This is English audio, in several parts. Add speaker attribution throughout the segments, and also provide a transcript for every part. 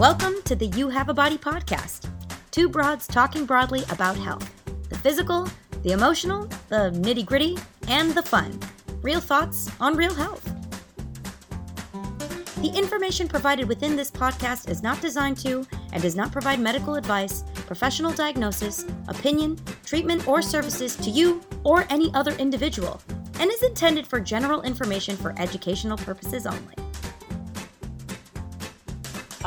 Speaker 1: Welcome to the You Have a Body podcast. Two broads talking broadly about health the physical, the emotional, the nitty gritty, and the fun. Real thoughts on real health. The information provided within this podcast is not designed to and does not provide medical advice, professional diagnosis, opinion, treatment, or services to you or any other individual, and is intended for general information for educational purposes only.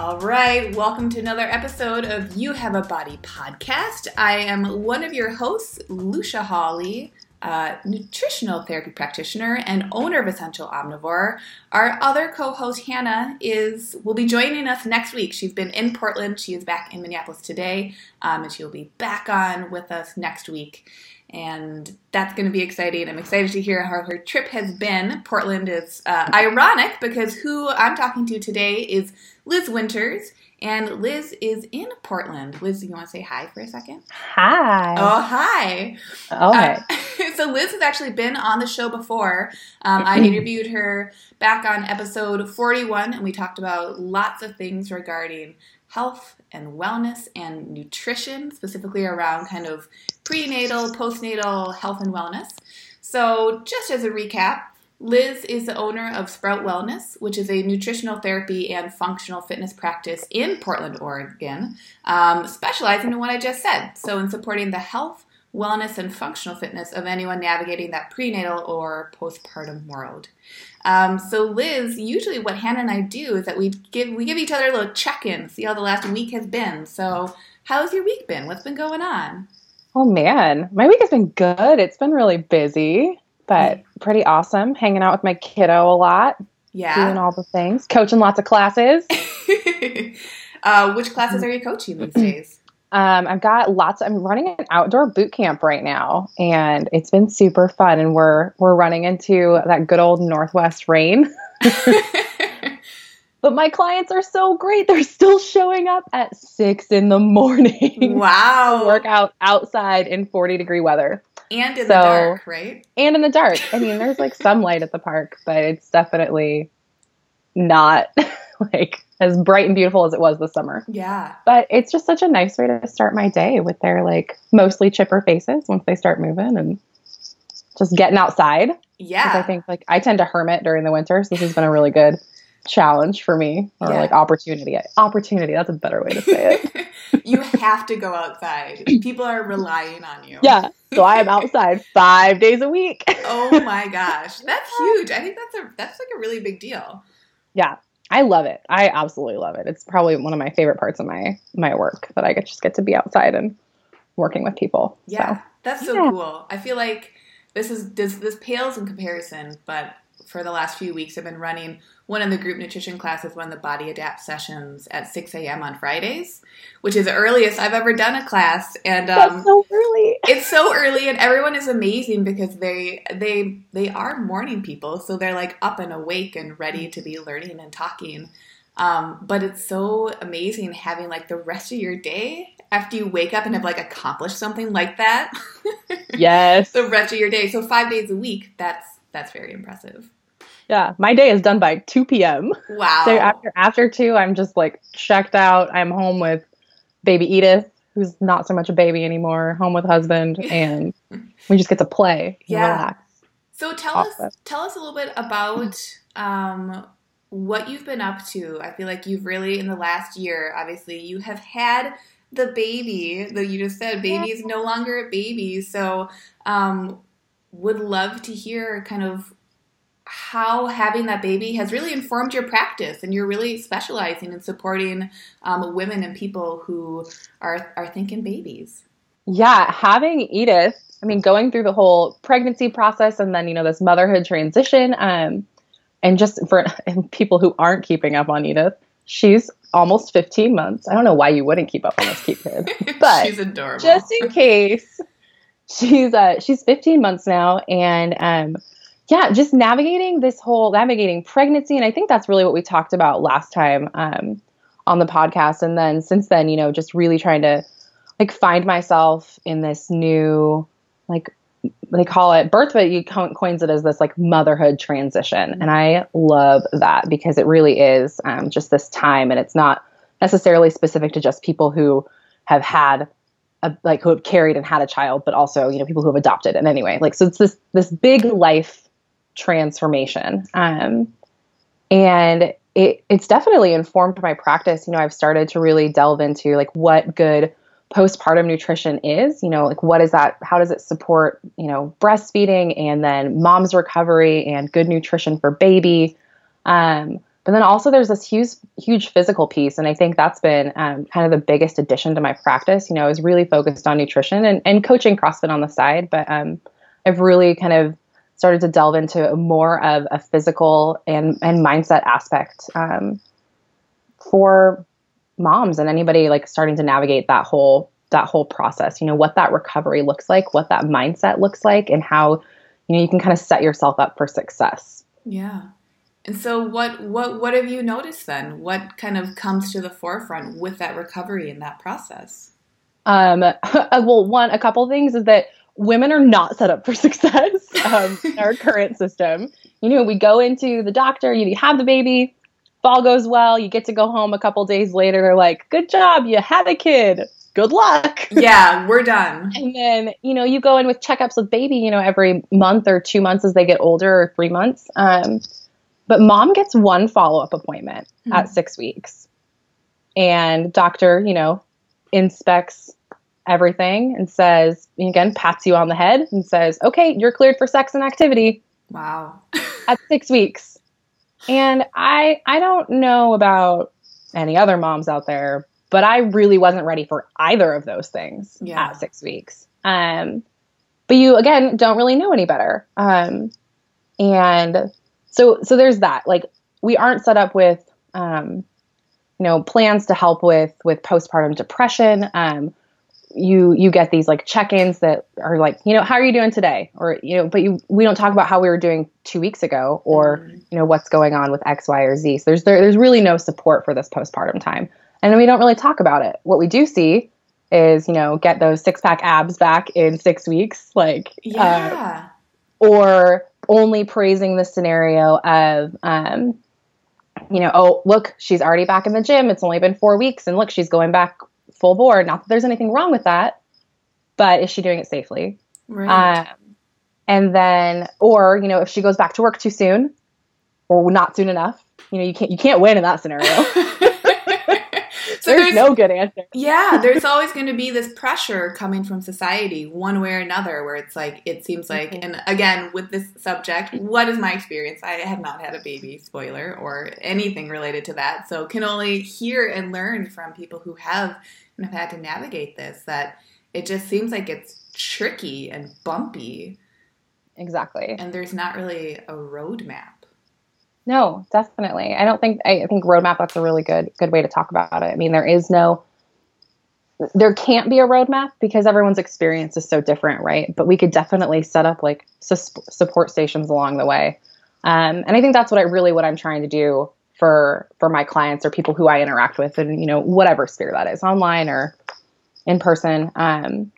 Speaker 2: All right, welcome to another episode of You Have a Body podcast. I am one of your hosts, Lucia Hawley, uh, nutritional therapy practitioner and owner of Essential Omnivore. Our other co-host Hannah is will be joining us next week. She's been in Portland. She is back in Minneapolis today, um, and she will be back on with us next week. And that's going to be exciting. I'm excited to hear how her trip has been. Portland is uh, ironic because who I'm talking to today is Liz Winters. And Liz is in Portland. Liz, you want to say hi for a second?
Speaker 3: Hi.
Speaker 2: Oh, hi.
Speaker 3: Okay.
Speaker 2: Uh, so Liz has actually been on the show before. Um, I interviewed her back on episode 41, and we talked about lots of things regarding health and wellness and nutrition, specifically around kind of prenatal, postnatal health and wellness. So, just as a recap, Liz is the owner of Sprout Wellness, which is a nutritional therapy and functional fitness practice in Portland, Oregon, um, specializing in what I just said. So, in supporting the health, wellness, and functional fitness of anyone navigating that prenatal or postpartum world. Um, so, Liz, usually what Hannah and I do is that we give we give each other a little check in, see how the last week has been. So, how's your week been? What's been going on?
Speaker 3: Oh man, my week has been good. It's been really busy, but pretty awesome. Hanging out with my kiddo a lot,
Speaker 2: Yeah.
Speaker 3: doing all the things, coaching lots of classes.
Speaker 2: uh, which classes are you coaching these days?
Speaker 3: Um, I've got lots. I'm running an outdoor boot camp right now, and it's been super fun. And we're we're running into that good old Northwest rain. But my clients are so great; they're still showing up at six in the morning.
Speaker 2: wow.
Speaker 3: work out outside in 40 degree weather.
Speaker 2: And in
Speaker 3: So-
Speaker 2: the dark, right?
Speaker 3: and in the dark. I mean, there's like some light at the park, but it's definitely not like as bright and beautiful as it was this summer.
Speaker 2: Yeah.
Speaker 3: But it's just such a nice way to start my day with their like mostly chipper faces once they start moving and just getting outside.
Speaker 2: Yeah.
Speaker 3: I think like I tend to hermit during the winter, so this has been a really good challenge for me or
Speaker 2: Yeah.
Speaker 3: like opportunity. Opportunity, that's a better way to say it.
Speaker 2: you have to go outside. People are relying on you.
Speaker 3: yeah. So I am outside 5 days a week.
Speaker 2: Oh my gosh. That's huge. I think that's a that's like a really big deal.
Speaker 3: Yeah, I love it. I absolutely love it. It's probably one of my favorite parts of my my work that I get just get to be outside and working with people.
Speaker 2: Yeah.
Speaker 3: So
Speaker 2: That's so
Speaker 3: Yeah.
Speaker 2: cool. I feel like this is this this pales in comparison, but for the last few weeks I've been running one of the group nutrition classes, one of the body adapt sessions at 6 a.m. on Fridays, which is the earliest I've ever done a class. And um,
Speaker 3: so early.
Speaker 2: it's so early and everyone is amazing because they they they are morning people so they're like up and awake and ready to be learning and talking um, but it's so amazing having like the rest of your day after you wake up and have like accomplished something like that
Speaker 3: Yes.
Speaker 2: the rest of your day so five days a week that's that's very impressive
Speaker 3: Yeah. My day is done by 2 p.m.
Speaker 2: wow
Speaker 3: So after after 2, I'm just like checked out. I'm home with baby Edith, who's not so much a baby anymore, home with husband, and we just get to play
Speaker 2: Yeah.
Speaker 3: relax.
Speaker 2: So tell
Speaker 3: Awesome.
Speaker 2: us tell us a little bit about um, what you've been up to. I feel like you've really in the last year, obviously, you have had the baby that you just said. Baby is no longer a baby, so um, would love to hear kind of how having that baby has really informed your practice, and you're really specializing in supporting um, women and people who are are thinking babies.
Speaker 3: Yeah, having Edith, I mean, going through the whole pregnancy process and then, you know, this motherhood transition, um, and just for and people who aren't keeping up on Edith, she's almost 15 months. I don't know why you wouldn't keep up on this kid, but
Speaker 2: she's adorable.
Speaker 3: just in case, she's uh she's 15 months now, and um, yeah, just navigating this whole navigating pregnancy, and I think that's really what we talked about last time um on the podcast, and then since then, you know, just really trying to like find myself in this new like they call it birth but you coins it as this like motherhood transition. And i love that because it really is um, just this time. And it's not necessarily specific to just people who have had a, like who have carried and had a child, but also you know people who have adopted. And anyway, like so it's this this big life transformation, um, and it it's definitely informed my practice. You know, I've started to really delve into like what good postpartum nutrition is you know like what is that how does it support you know breastfeeding and then mom's recovery and good nutrition for baby um, but then also there's this huge, huge physical piece, and I think that's been um, kind of the biggest addition to my practice. You know, I was really focused on nutrition and, and coaching CrossFit on the side, but um, I've really kind of started to delve into more of a physical and and mindset aspect um, for moms and anybody like starting to navigate that whole that whole process. You know, what that recovery looks like, what that mindset looks like, and how you know you can kind of set yourself up for success.
Speaker 2: Yeah. And so what what what have you noticed then? What kind of comes to the forefront with that recovery in that process?
Speaker 3: Um, well, one, a couple things is that women are not set up for success um, in our current system. You know, we go into the doctor, you have the baby, all goes well, you get to go home a couple days later. They're like, "Good job, you had a kid. Good luck."
Speaker 2: Yeah, we're done.
Speaker 3: And then you know, you go in with checkups with baby, you know, every month or two months as they get older, or three months. Um, but mom gets one follow up appointment mm-hmm. at six weeks. And doctor, you know, inspects everything and says, again, pats you on the head and says, okay, you're cleared for sex and activity.
Speaker 2: Wow.
Speaker 3: at six weeks. And I I don't know about any other moms out there, but I really wasn't ready for either of those things yeah. at six weeks. Um, but you again don't really know any better. Um, and so so there's that like we aren't set up with um, you know plans to help with with postpartum depression um, you you get these like check-ins that are like you know how are you doing today or you know but you we don't talk about how we were doing two weeks ago or mm-hmm. you know what's going on with x y or z so there's there, there's really no support for this postpartum time and we don't really talk about it what we do see is you know get those six pack abs back in six weeks like
Speaker 2: uh, yeah
Speaker 3: uh, or only praising the scenario of, um, you know, oh, look, she's already back in the gym. It's only been four weeks. And look, she's going back full board. Not that there's anything wrong with that, but is she doing it safely?
Speaker 2: Right. Um,
Speaker 3: and then, or, you know, if she goes back to work too soon or not soon enough, you know, you can't, you can't win in that scenario. so there's, there's, no good answer.
Speaker 2: yeah, there's always going to be this pressure coming from society, one way or another, where it's like it seems like, mm-hmm. and again with this subject, what is my experience? I have not had a baby, spoiler, or anything related to that, so can only hear and learn from people who have and have had to navigate this. That it just seems like it's tricky and bumpy.
Speaker 3: Exactly.
Speaker 2: And there's not really a roadmap.
Speaker 3: No, definitely. I don't think I, think roadmap that's a really good good way to talk about it. I mean, there is no there can't be a roadmap because everyone's experience is so different, right? But we could definitely set up like su- support stations along the way. Um, and I think that's what I really what I'm trying to do for for my clients or people who I interact with, and you know whatever sphere that is, online or in person. Um,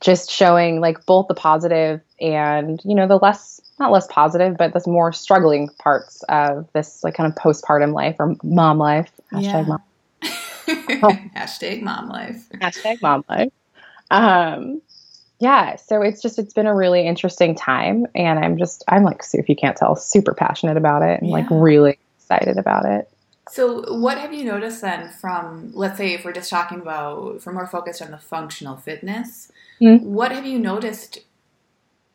Speaker 3: just showing like both the positive and you know the less not less positive, but the more struggling parts of this like kind of postpartum life or mom life.
Speaker 2: Hashtag yeah. mom. Hashtag mom life.
Speaker 3: Hashtag mom life. Um, yeah, so it's just it's been a really interesting time, and I'm just I'm like if you can't tell, super passionate about it and yeah. like really excited about it.
Speaker 2: So, what have you noticed then from, let's say, if we're just talking about, if we're more focused on the functional fitness, mm-hmm. what have you noticed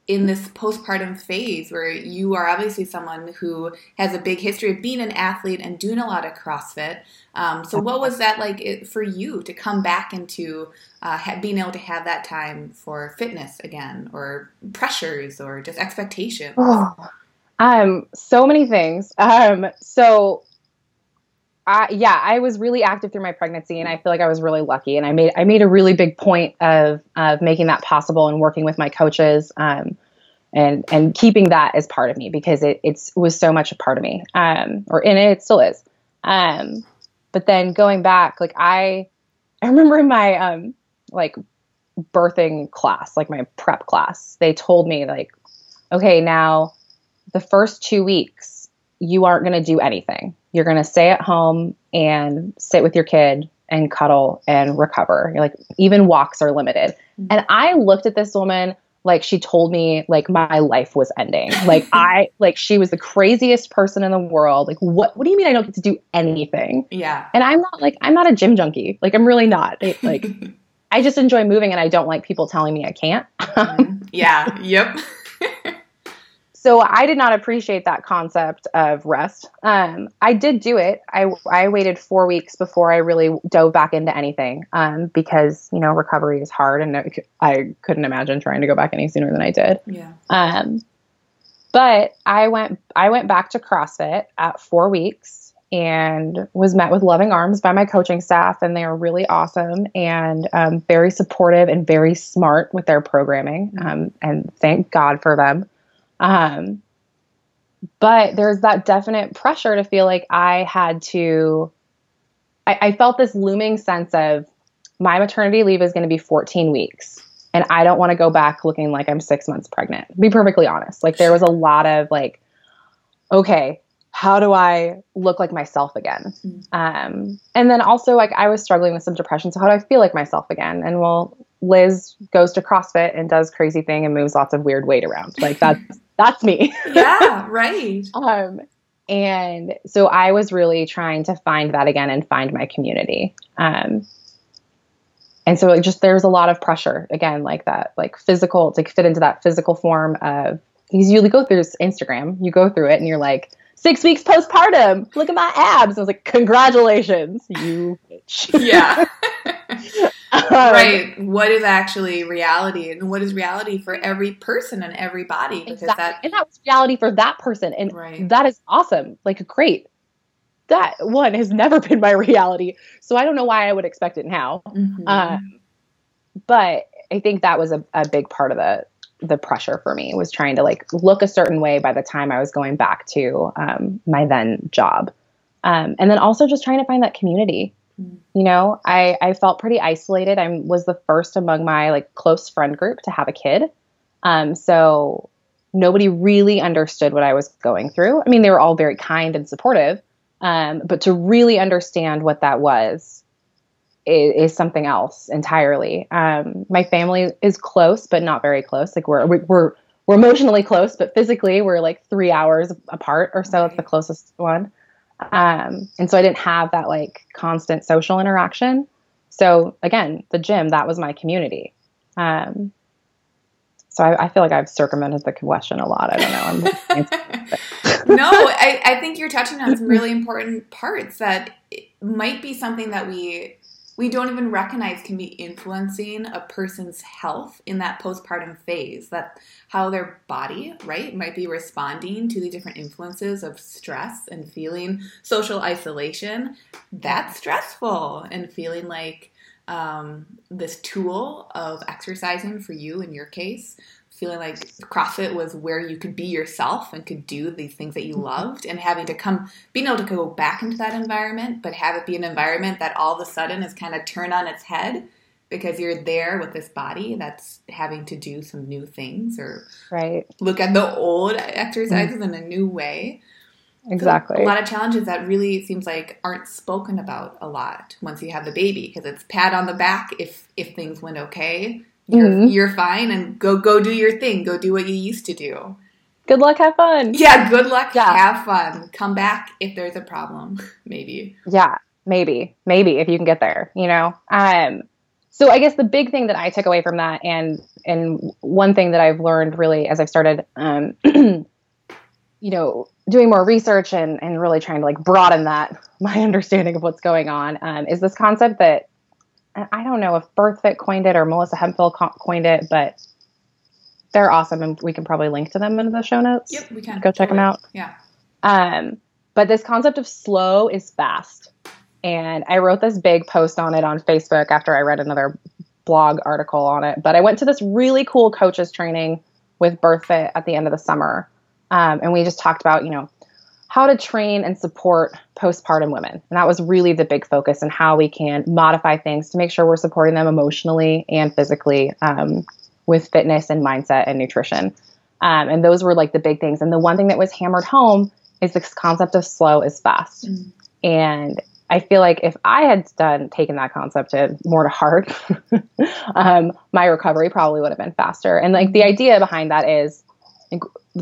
Speaker 2: in this postpartum phase where you are obviously someone who has a big history of being an athlete and doing a lot of CrossFit. Um, so, what was that like for you to come back into uh, being able to have that time for fitness again, or pressures, or just expectations? Oh,
Speaker 3: um, so many things. Um, so, I, yeah, I was really active through my pregnancy, and I feel like I was really lucky. And I made I made a really big point of of making that possible and working with my coaches, um, and and keeping that as part of me because it it's it was so much a part of me, um, or in it, it still is. Um, but then going back, like I I remember in my um like birthing class, like my prep class, they told me like, okay, now the first two weeks you aren't going to do anything you're going to stay at home and sit with your kid and cuddle and recover. You're like even walks are limited. Mm-hmm. And I looked at this woman like she told me like my life was ending. Like I like she was the craziest person in the world. Like what what do you mean I don't get to do anything?
Speaker 2: Yeah.
Speaker 3: And I'm not like I'm not a gym junkie. Like I'm really not. Like I just enjoy moving and I don't like people telling me I can't.
Speaker 2: mm-hmm. yeah. Yep.
Speaker 3: So I did not appreciate that concept of rest. Um, I did do it. I, I waited four weeks before I really dove back into anything um, because you know recovery is hard, and I couldn't imagine trying to go back any sooner than I did.
Speaker 2: Yeah.
Speaker 3: Um, but I went I went back to CrossFit at four weeks and was met with loving arms by my coaching staff, and they are really awesome and um, very supportive and very smart with their programming. Mm-hmm. Um, and thank God for them. Um, but there's that definite pressure to feel like I had to, I, I felt this looming sense of my maternity leave is going to be 14 weeks. And I don't want to go back looking like I'm six months pregnant. Be perfectly honest. Like there was a lot of like, okay, how do I look like myself again? Mm. Um, and then also like I was struggling with some depression. So how do I feel like myself again? And well, Liz goes to CrossFit and does crazy thing and moves lots of weird weight around. Like that's that's me.
Speaker 2: yeah, right.
Speaker 3: um, and so I was really trying to find that again and find my community. Um, and so it just there's a lot of pressure again, like that, like physical to fit into that physical form of because you go through Instagram, you go through it, and you're like six weeks postpartum. Look at my abs. I was like, congratulations, you bitch.
Speaker 2: Yeah. um, right. What is actually reality, and what is reality for every person and every body?
Speaker 3: Because exactly. that and that was reality for that person, and right. that is awesome. Like, great. That one has never been my reality, so I don't know why I would expect it now. Mm-hmm. Um, but I think that was a, a big part of the the pressure for me was trying to like look a certain way by the time I was going back to um, my then job. Um, and then also just trying to find that community. You know, I, I felt pretty isolated. I was the first among my like close friend group to have a kid. Um, so nobody really understood what I was going through. I mean, they were all very kind and supportive. Um, but to really understand what that was is, is something else entirely. Um, my family is close, but not very close. Like we're we're we're emotionally close, but physically we're like three hours apart or so. It's the closest one. Um, and so I didn't have that like constant social interaction. So again, the gym that was my community. Um, so I, I, feel like I've circumvented the question a lot. I don't know.
Speaker 2: no, I, I think you're touching on some really important parts that might be something that we we don't even recognize can be influencing a person's health in that postpartum phase that how their body right might be responding to the different influences of stress and feeling social isolation. That's stressful and feeling like um, this tool of exercising for you in your case feeling like CrossFit was where you could be yourself and could do these things that you mm-hmm. loved, and having to come, being able to go back into that environment, but have it be an environment that all of a sudden is kind of turned on its head because you're there with this body that's having to do some new things or
Speaker 3: right
Speaker 2: look at the old exercises mm-hmm. in a new way.
Speaker 3: Exactly.
Speaker 2: So a lot of challenges that really seems like aren't spoken about a lot once you have the baby because it's pat on the back if if things went okay you're, mm-hmm. you're fine and go go do your thing. Go do what you used to do.
Speaker 3: Good luck have fun.
Speaker 2: Yeah good luck. Yeah. have fun. Come back if there's a problem maybe.
Speaker 3: Yeah maybe. Maybe if you can get there you know? Um so i guess the big thing that i took away from that and and one thing that i've learned really as i've started um you know doing more research and and really trying to like broaden that my understanding of what's going on um, is this concept that I don't know if BirthFit coined it or Melissa Hemphill coined it, but they're awesome, and we can probably link to them in the show notes.
Speaker 2: Yep, we can.
Speaker 3: Go check totally. them out.
Speaker 2: Yeah.
Speaker 3: Um, but this concept of slow is fast, and I wrote this big post on it on Facebook after I read another blog article on it. But I went to this really cool coaches training with BirthFit at the end of the summer, um, and we just talked about you know how to train and support postpartum women. And that was really the big focus and how we can modify things to make sure we're supporting them emotionally and physically um, with fitness and mindset and nutrition. Um, and those were like the big things. And the one thing that was hammered home is this concept of slow is fast. Mm. And I feel like if I had done taken that concept to more to heart, um, my recovery probably would have been faster. And like the idea behind that is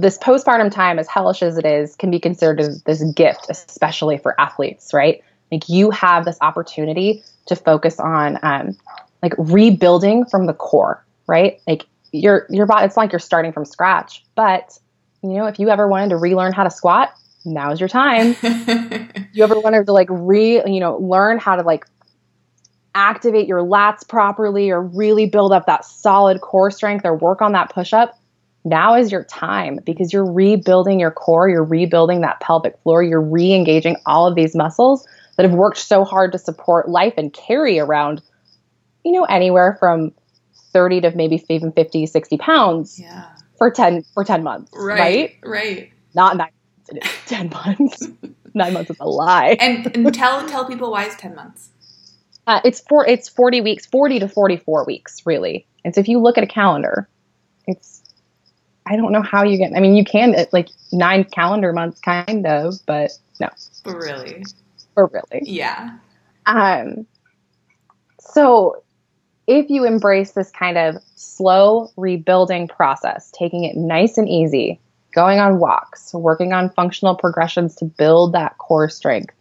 Speaker 3: this postpartum time, as hellish as it is, can be considered as this gift, especially for athletes, right? Like you have this opportunity to focus on um, like rebuilding from the core, right? Like your your body, it's like you're starting from scratch. But you know, if you ever wanted to relearn how to squat, now's your time. you ever wanted to like re, you know, learn how to like activate your lats properly or really build up that solid core strength or work on that push up, now is your time because you're rebuilding your core, you're rebuilding that pelvic floor, you're re engaging all of these muscles that have worked so hard to support life and carry around, you know, anywhere from 30 to maybe even 50, 60 pounds
Speaker 2: yeah.
Speaker 3: for 10 for 10 months.
Speaker 2: Right. Right. right.
Speaker 3: Not nine months, 10 months. nine months is a lie.
Speaker 2: And, and tell tell people why it's 10 months.
Speaker 3: Uh, it's for it's 40 weeks, 40 to 44 weeks, really. And so if you look at a calendar, it's I don't know how you get. I mean, you can at like nine calendar months, kind of, but no.
Speaker 2: Really.
Speaker 3: But really.
Speaker 2: Yeah.
Speaker 3: Um. So, if you embrace this kind of slow rebuilding process, taking it nice and easy, going on walks, working on functional progressions to build that core strength,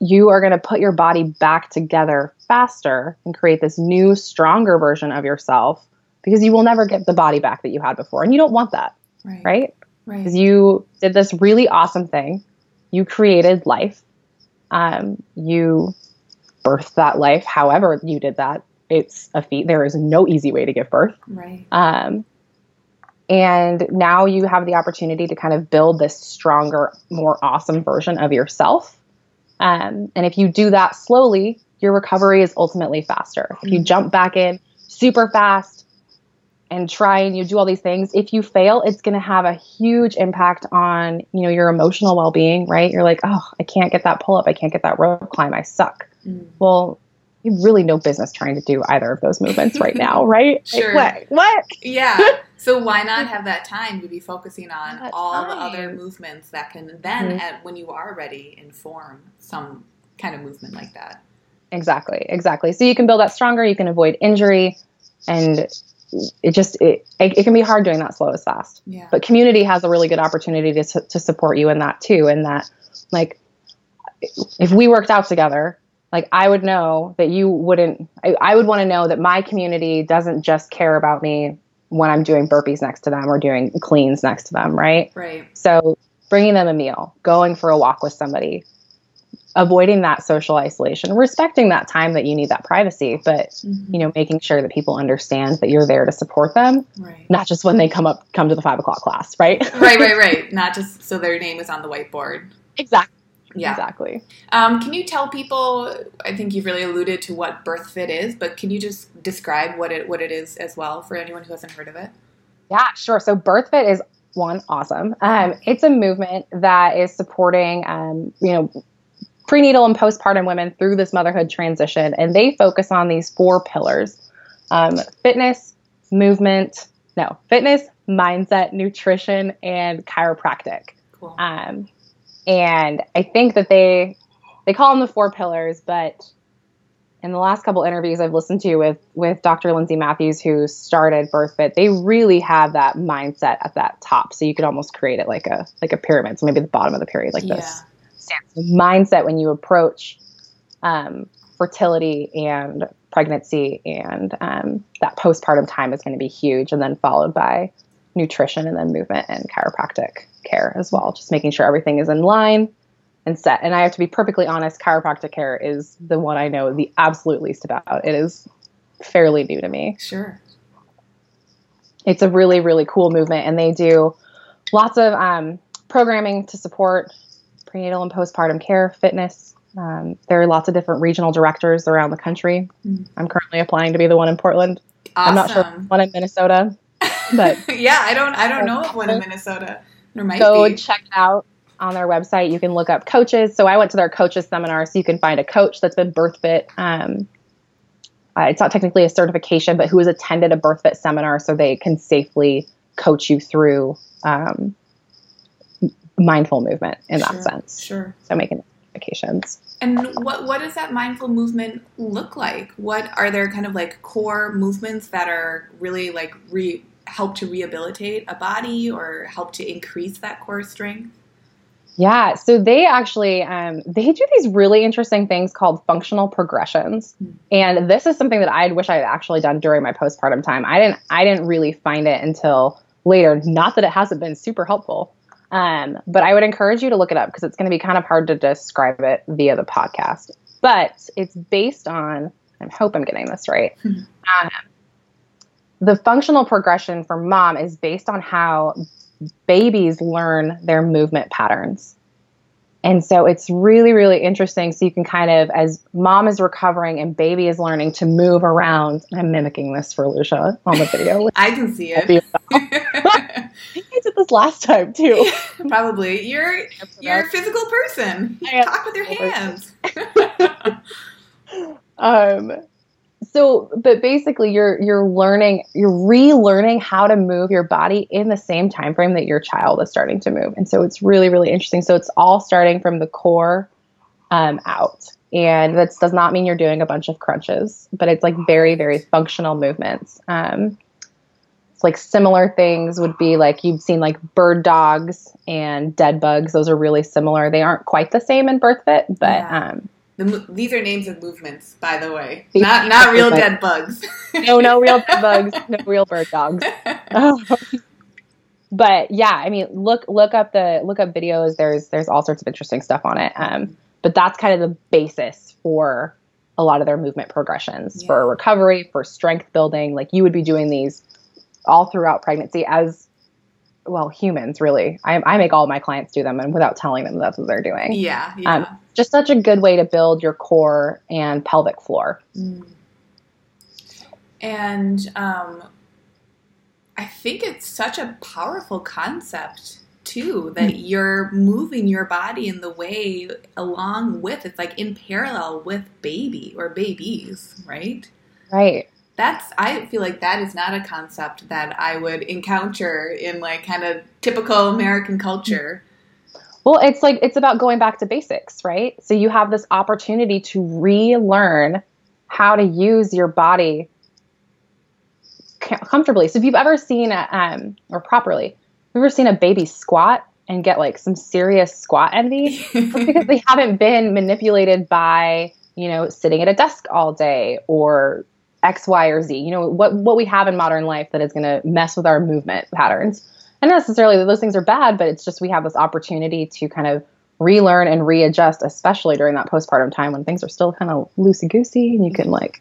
Speaker 3: you are going to put your body back together faster and create this new, stronger version of yourself because you will never get the body back that you had before. And you don't want that. Right. Right.
Speaker 2: Right.
Speaker 3: Because you did this really awesome thing. You created life. Um, you birthed that life. However, you did that. It's a feat. There is no easy way to give birth.
Speaker 2: Right.
Speaker 3: Um, and now you have the opportunity to kind of build this stronger, more awesome version of yourself. Um, and if you do that slowly, your recovery is ultimately faster. If you mm-hmm. jump back in super fast, and try and you do all these things. If you fail it's going to have a huge impact on you know your emotional well-being right? You're like oh i can't get that pull up i can't get that rope climb. I suck. Mm. well you really no business trying to do either of those movements right now right?
Speaker 2: Sure.
Speaker 3: like, what? What?
Speaker 2: Yeah. So why not have that time to be focusing on all time. the other movements that can then mm-hmm. at, when you are ready inform some kind of movement like that?
Speaker 3: Exactly. Exactly. So you can build that stronger. You can avoid injury and it just it, it, it can be hard doing that slow as fast.
Speaker 2: Yeah.
Speaker 3: but community has a really good opportunity to, to support you in that too and that like if we worked out together like i would know that you wouldn't i, I would want to know that my community doesn't just care about me when i'm doing burpees next to them or doing cleans next to them right?
Speaker 2: Right.
Speaker 3: So bringing them a meal going for a walk with somebody avoiding that social isolation, respecting that time that you need that privacy, but mm-hmm. you know, making sure that people understand that you're there to support them,
Speaker 2: right.
Speaker 3: not just when they come up come to the five o'clock class, right?
Speaker 2: right, right, right. Not just so their name is on the whiteboard.
Speaker 3: Exactly.
Speaker 2: Yeah,
Speaker 3: exactly.
Speaker 2: Um, can you tell people? I think you've really alluded to what BirthFit is, but can you just describe what it what it is as well for anyone who hasn't heard of it?
Speaker 3: Yeah, sure. So BirthFit is one awesome. Um, it's a movement that is supporting, um, you know, prenatal and postpartum women through this motherhood transition. And they focus on these four pillars um, fitness, movement, no, fitness, mindset, nutrition, and chiropractic.
Speaker 2: Cool.
Speaker 3: Um, and I think that they they call them the four pillars, but in the last couple interviews I've listened to with with Dr. Lindsey Mathews, who started BirthFit, they really have that mindset at that top. So you could almost create it like a like a pyramid. So maybe the bottom of the pyramid like yeah. this mindset when you approach um, fertility and pregnancy and um, that postpartum time is going to be huge and then followed by nutrition and then movement and chiropractic care as well. Just making sure everything is in line and set. And i have to be perfectly honest chiropractic care is the one i know the absolute least about. It is fairly new to me.
Speaker 2: Sure.
Speaker 3: It's a really really cool movement and they do lots of um, programming to support prenatal and postpartum care, fitness. Um, there are lots of different regional directors around the country. Mm. I'm currently applying to be the one in Portland.
Speaker 2: Awesome.
Speaker 3: I'm not sure one in Minnesota, but
Speaker 2: yeah, I don't I don't know of one in Minnesota. There might
Speaker 3: go
Speaker 2: be.
Speaker 3: check out on their website. You can look up coaches. So I went to their coaches seminar, so you can find a coach that's been BirthFit. Um, uh, it's not technically a certification, but who has attended a BirthFit seminar, so they can safely coach you through um, mindful movement in
Speaker 2: Sure,
Speaker 3: that sense.
Speaker 2: Sure.
Speaker 3: So making notifications.
Speaker 2: And what what does that mindful movement look like? What are there kind of like core movements that are really like re help to rehabilitate a body or help to increase that core strength?
Speaker 3: Yeah, so they actually um, they do these really interesting things called functional progressions,
Speaker 2: Hmm.
Speaker 3: and this is something that I wish I had actually done during my postpartum time. I didn't I didn't really find it until later. Not that it hasn't been super helpful, um, but I would encourage you to look it up because it's going to be kind of hard to describe it via the podcast. But it's based on I hope I'm getting this right.
Speaker 2: Hmm.
Speaker 3: Um, the functional progression for mom is based on how babies learn their movement patterns. And so it's really, really interesting. So you can kind of, as mom is recovering and baby is learning to move around, I'm mimicking this for Lucia on the video.
Speaker 2: I can see it.
Speaker 3: Did this last time too.
Speaker 2: Probably. You're you're a physical person. Talk with your hands.
Speaker 3: Um, so, but basically, you're you're learning, you're relearning how to move your body in the same time frame that your child is starting to move, and so it's really, really interesting. So it's all starting from the core um, out, and that does not mean you're doing a bunch of crunches, but it's like very, very functional movements. Um, like similar things would be like you've seen like bird dogs and dead bugs. Those are really similar. They aren't quite the same in BirthFit, but
Speaker 2: Yeah.
Speaker 3: um,
Speaker 2: The, these are names of movements, by the way. Not not real
Speaker 3: movements.
Speaker 2: dead bugs.
Speaker 3: no, no real dead bugs, no real bird dogs. but yeah, I mean, look look up the look up videos. There's there's all sorts of interesting stuff on it. Um, but that's kind of the basis for a lot of their movement progressions
Speaker 2: Yeah.
Speaker 3: for recovery, for strength building. Like you would be doing these all throughout pregnancy as well humans. Really, I, I make all my clients do them, and without telling them that's what they're doing.
Speaker 2: yeah, yeah.
Speaker 3: Um, just such a good way to build your core and pelvic floor.
Speaker 2: Mm. And um, I think it's such a powerful concept too that you're moving your body in the way along with it's like in parallel with baby or babies, right?
Speaker 3: Right.
Speaker 2: That's I feel like that is not a concept that I would encounter in like kind of typical American culture.
Speaker 3: Well, it's like it's about going back to basics, right? So you have this opportunity to relearn how to use your body comfortably. So if you've ever seen a um or properly, if you've ever seen a baby squat and get like some serious squat envy, because they haven't been manipulated by, you know, sitting at a desk all day or X, Y, or Z. You know, what what we have in modern life that is going to mess with our movement patterns. And not necessarily that those things are bad, but it's just we have this opportunity to kind of relearn and readjust, especially during that postpartum time when things are still kind of loosey goosey and you can like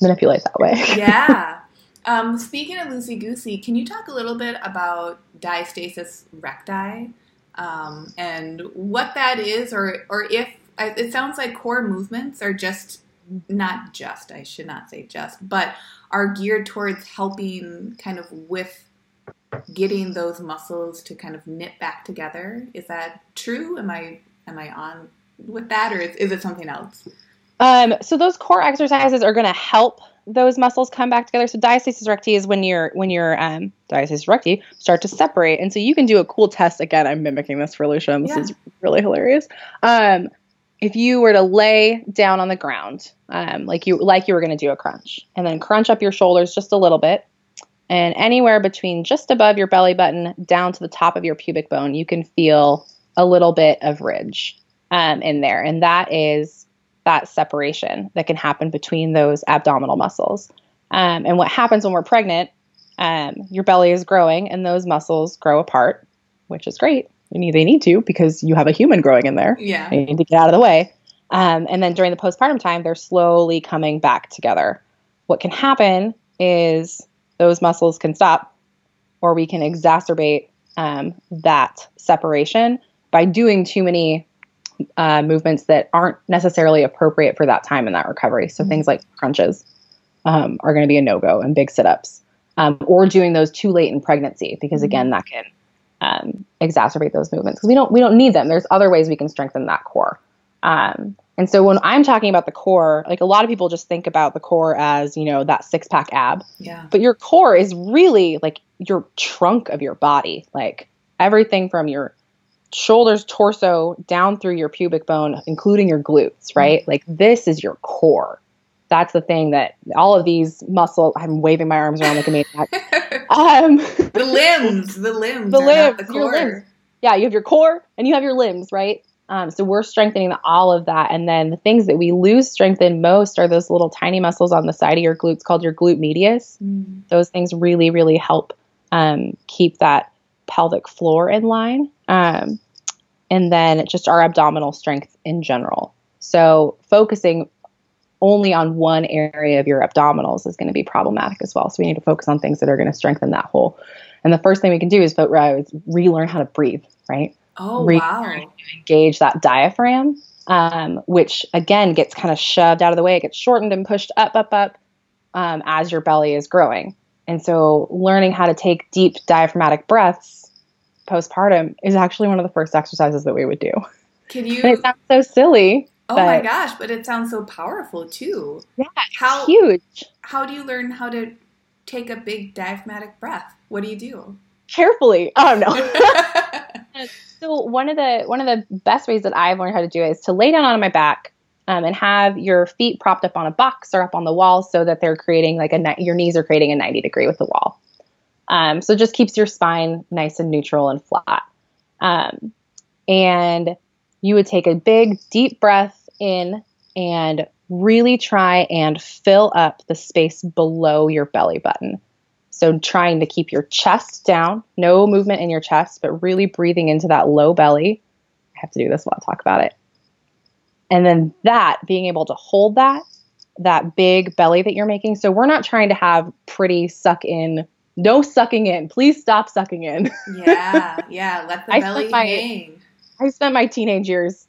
Speaker 3: manipulate that way.
Speaker 2: yeah. Um, speaking of loosey goosey, can you talk a little bit about diastasis recti um, and what that is, or or if it sounds like core movements are just not just I should not say just, but are geared towards helping kind of with getting those muscles to kind of knit back together. Is that true? Am I am I on with that, or is, is it something else?
Speaker 3: Um, so those core exercises are going to help those muscles come back together. So diastasis recti is when your when your um, diastasis recti start to separate, and so you can do a cool test. Again, I'm mimicking this for Lucia. This
Speaker 2: Yeah.
Speaker 3: is really hilarious. Um, if you were to lay down on the ground, um, like you like you were going to do a crunch, and then crunch up your shoulders just a little bit, and anywhere between just above your belly button down to the top of your pubic bone, you can feel a little bit of ridge um, in there, and that is that separation that can happen between those abdominal muscles. Um, and what happens when we're pregnant, um, your belly is growing and those muscles grow apart, which is great. Need, they need to because you have a human growing in there.
Speaker 2: Yeah.
Speaker 3: They need to get out of the way. Um, and then during the postpartum time, they're slowly coming back together. What can happen is those muscles can stop, or we can exacerbate um, that separation by doing too many uh, movements that aren't necessarily appropriate for that time in that recovery. So things like crunches um, are going to be a no go, and big sit ups, um, or doing those too late in pregnancy because again that can um, exacerbate those movements because we don't we don't need them. There's other ways we can strengthen that core. Um, and so when I'm talking about the core, like a lot of people just think about the core as you know that six pack ab,
Speaker 2: Yeah.
Speaker 3: but your core is really like your trunk of your body, like everything from your shoulders, torso, down through your pubic bone, including your glutes, right? Like this is your core. That's the thing that all of these muscles. I'm waving my arms around like a maniac. Um,
Speaker 2: the limbs, the limbs,
Speaker 3: The limbs,
Speaker 2: the
Speaker 3: your
Speaker 2: core.
Speaker 3: limbs. yeah, you have your core and you have your limbs, right? Um, so we're strengthening all of that, and then the things that we lose strength in most are those little tiny muscles on the side of your glutes called your glute medius.
Speaker 2: Mm.
Speaker 3: Those things really, really help um, keep that pelvic floor in line, um, and then just our abdominal strength in general. So focusing only on one area of your abdominals is going to be problematic as well. So we need to focus on things that are going to strengthen that whole. And the first thing we can do is, relearn how to breathe, right?
Speaker 2: Oh
Speaker 3: Re-
Speaker 2: wow!
Speaker 3: engage that diaphragm, um, which again gets kind of shoved out of the way. It gets shortened and pushed up, up, up um, as your belly is growing. And so, learning how to take deep diaphragmatic breaths postpartum is actually one of the first exercises that we would do.
Speaker 2: Can
Speaker 3: And it sounds so silly.
Speaker 2: Oh my gosh! But it sounds so powerful too.
Speaker 3: Yeah,
Speaker 2: How
Speaker 3: Huge.
Speaker 2: how do you learn how to take a big diaphragmatic breath? What do you do?
Speaker 3: Carefully. Oh no. So one of the one of the best ways that I've learned how to do it is to lay down on my back um, and have your feet propped up on a box or up on the wall so that they're creating like a your knees are creating a 90 degree with the wall. Um, so it just keeps your spine nice and neutral and flat. Um, and you would take a big deep breath in and really try and fill up the space below your belly button. So trying to keep your chest down, no movement in your chest, but really breathing into that low belly. I have to do this while I talk about it. And then that being able to hold that, that big belly that you're making. So we're not trying to have pretty suck in, no sucking in. Please stop sucking in.
Speaker 2: yeah, yeah. Let the
Speaker 3: I
Speaker 2: belly
Speaker 3: my-
Speaker 2: hang.
Speaker 3: I spent my teenage years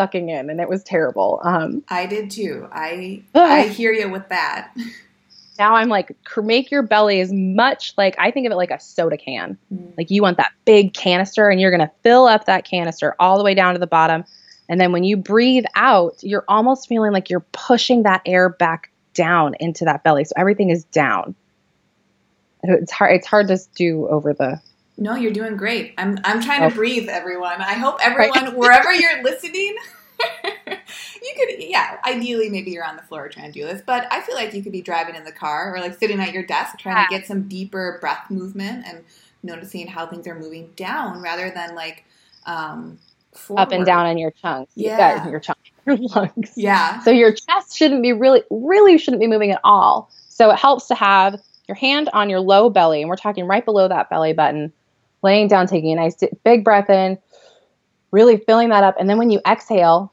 Speaker 3: sucking in and it was terrible. Um,
Speaker 2: I did too. I
Speaker 3: Ugh.
Speaker 2: I hear you with that.
Speaker 3: now I'm like, make your belly as much like, I think of it like a soda can.
Speaker 2: Mm.
Speaker 3: Like you want that big canister and you're going to fill up that canister all the way down to the bottom. And then when you breathe out, you're almost feeling like you're pushing that air back down into that belly. So everything is down. It's hard it's hard to do over the
Speaker 2: No, you're doing great. I'm I'm trying to breathe, everyone. I hope everyone, wherever you're listening, you could yeah, ideally maybe you're on the floor trying to do this, but I feel like you could be driving in the car or like sitting at your desk trying to get some deeper breath movement and noticing how things are moving down rather than like um forward.
Speaker 3: up and down in your chunks.
Speaker 2: Yeah.
Speaker 3: your chunks, your lungs.
Speaker 2: Yeah.
Speaker 3: So your chest shouldn't be really, really shouldn't be moving at all. So it helps to have your hand on your low belly, and we're talking right below that belly button, laying down, taking a nice big breath in, really filling that up. And then when you exhale,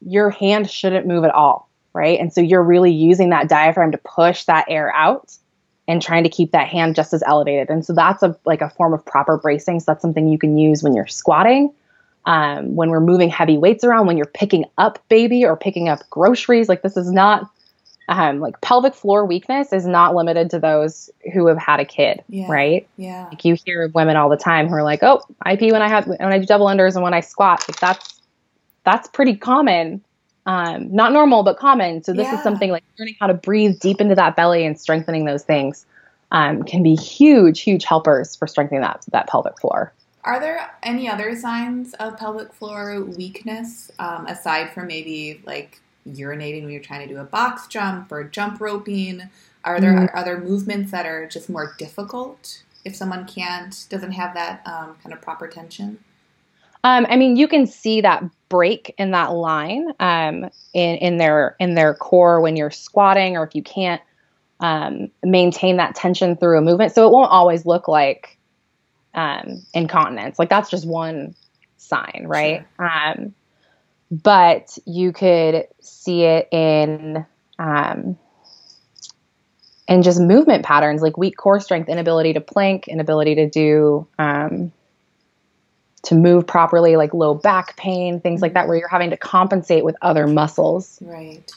Speaker 3: your hand shouldn't move at all, right? And so you're really using that diaphragm to push that air out and trying to keep that hand just as elevated. And so that's a like a form of proper bracing. So that's something you can use when you're squatting um, when we're moving heavy weights around, when you're picking up baby or picking up groceries. Like this is not um, like pelvic floor weakness is not limited to those who have had a kid,
Speaker 2: Yeah.
Speaker 3: right?
Speaker 2: Yeah.
Speaker 3: Like you hear women all the time who are like, "Oh, I pee when I have when I do double unders and when I squat." Like that's that's pretty common. Um, not normal, but common. So this
Speaker 2: Yeah.
Speaker 3: is something like learning how to breathe deep into that belly and strengthening those things um, can be huge, huge helpers for strengthening that that pelvic floor.
Speaker 2: Are there any other signs of pelvic floor weakness um, aside from maybe like urinating when you're trying to do a box jump or jump roping? Are there
Speaker 3: Mm.
Speaker 2: other movements that are just more difficult if someone can't doesn't have that um, kind of proper tension?
Speaker 3: Um, I mean, you can see that break in that line um, in in their in their core when you're squatting, or if you can't um, maintain that tension through a movement. So it won't always look like um, incontinence. Like that's just one sign, right? Um, but you could see it in um, in just movement patterns, like weak core strength, inability to plank, inability to do um, to move properly, like low back pain, things like that, where you're having to compensate with other muscles.
Speaker 2: Right.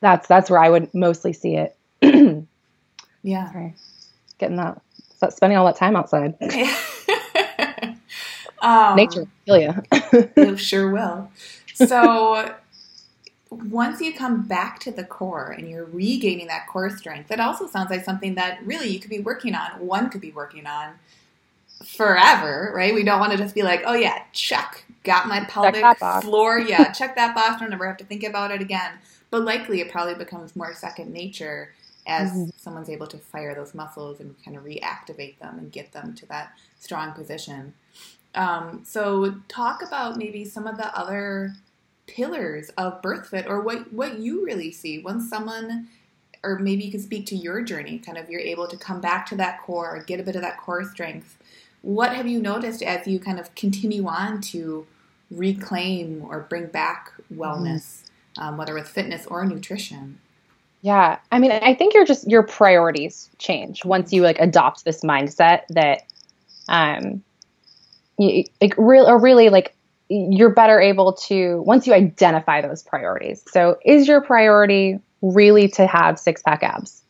Speaker 3: That's that's where I would mostly see it.
Speaker 2: Yeah.
Speaker 3: Sorry. Getting that, so spending all that time outside.
Speaker 2: um,
Speaker 3: Nature, will kill you.
Speaker 2: It sure will. So once you come back to the core and you're regaining that core strength, that also sounds like something that really you could be working on. One could be working on forever, right? We don't want to just be like, oh yeah, check, got my pelvic floor, yeah, check that box, I'll never have to think about it again. But likely it probably becomes more second nature as mm-hmm. someone's able to fire those muscles and kind of reactivate them and get them to that strong position. Um, so talk about maybe some of the other pillars of BirthFit or what, what you really see when someone or maybe you can speak to your journey kind of you're able to come back to that core get a bit of that core strength what have you noticed as you kind of continue on to reclaim or bring back wellness mm-hmm. um, whether with fitness or nutrition
Speaker 3: yeah i mean i think you're just your priorities change once you like adopt this mindset that um like real or really like you're better able to once you identify those priorities so is your priority really to have six pack abs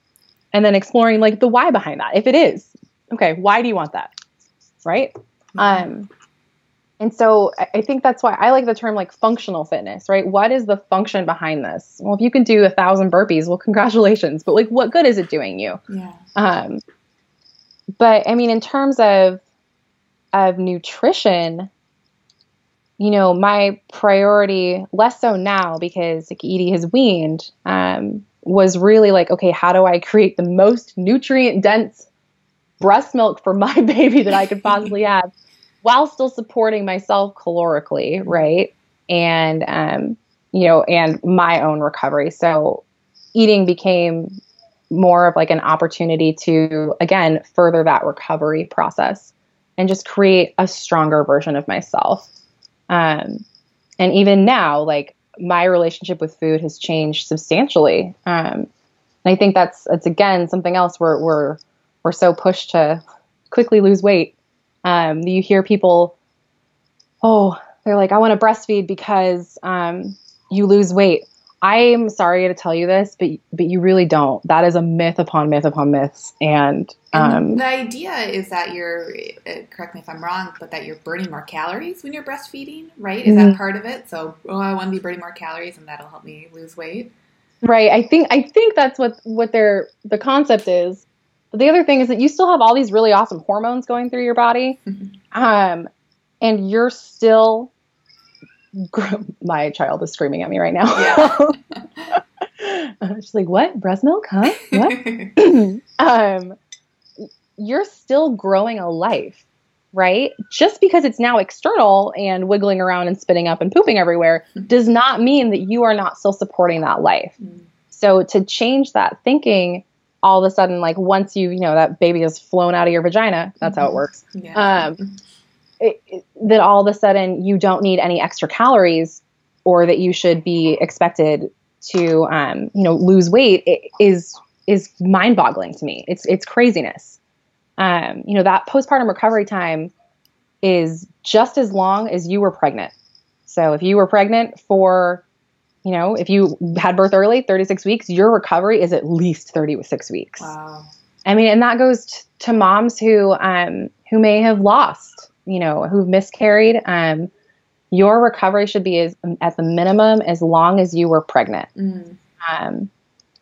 Speaker 3: and then exploring like the why behind that if it is okay why do you want that right mm-hmm. um and so I think that's why I like the term like functional fitness, right? What is the function behind this? Well, if you can do a thousand burpees, well, congratulations. But like, what good is it doing you?
Speaker 2: Yeah.
Speaker 3: Um, but I mean, in terms of of nutrition, you know, my priority, less so now because like Edie has weaned, um, was really like, okay, how do I create the most nutrient dense breast milk for my baby that I could possibly have while still supporting myself calorically, right? And, um, you know, and my own recovery. So eating became more of like an opportunity to, again, further that recovery process and just create a stronger version of myself. Um, and even now, like my relationship with food has changed substantially. Um, and I think that's that's again something else where we're we're so pushed to quickly lose weight. Um, you hear people, oh, they're like, I want to breastfeed because um, you lose weight. I'm sorry to tell you this, but but you really don't. That is a myth upon myth upon myths, and,
Speaker 2: um, and the idea is that you're. Uh, correct me if I'm wrong, but that you're burning more calories when you're breastfeeding, right? Is mm-hmm. that part of it? So, oh, I want to be burning more calories, and that'll help me lose weight.
Speaker 3: Right. I think I think that's what what their the concept is. But the other thing is that you still have all these really awesome hormones going through your body, mm-hmm. um, and you're still my child is screaming at me right now. Yeah. She's like, "What? Breast milk? Huh? What?" um, you're still growing a life, right? Just because it's now external and wiggling around and spitting up and pooping everywhere mm-hmm. does not mean that you are not still supporting that life. Mm. So to change that thinking, all of a sudden, like once you, you know, that baby has flown out of your vagina, that's mm-hmm. how it mm-hmm. works. Yeah. Um, it, it, that all of a sudden you don't need any extra calories or that you should be expected to um, you know lose weight is is mind boggling to me. It's it's craziness. Um, you know that postpartum recovery time is just as long as you were pregnant. So if you were pregnant for you know if you had birth early 36 weeks your recovery is at least 36 weeks.
Speaker 2: Wow.
Speaker 3: I mean and that goes t- to moms who um, who may have lost you know, who've miscarried, um, your recovery should be as, at the minimum as long as you were pregnant. Mm. Um,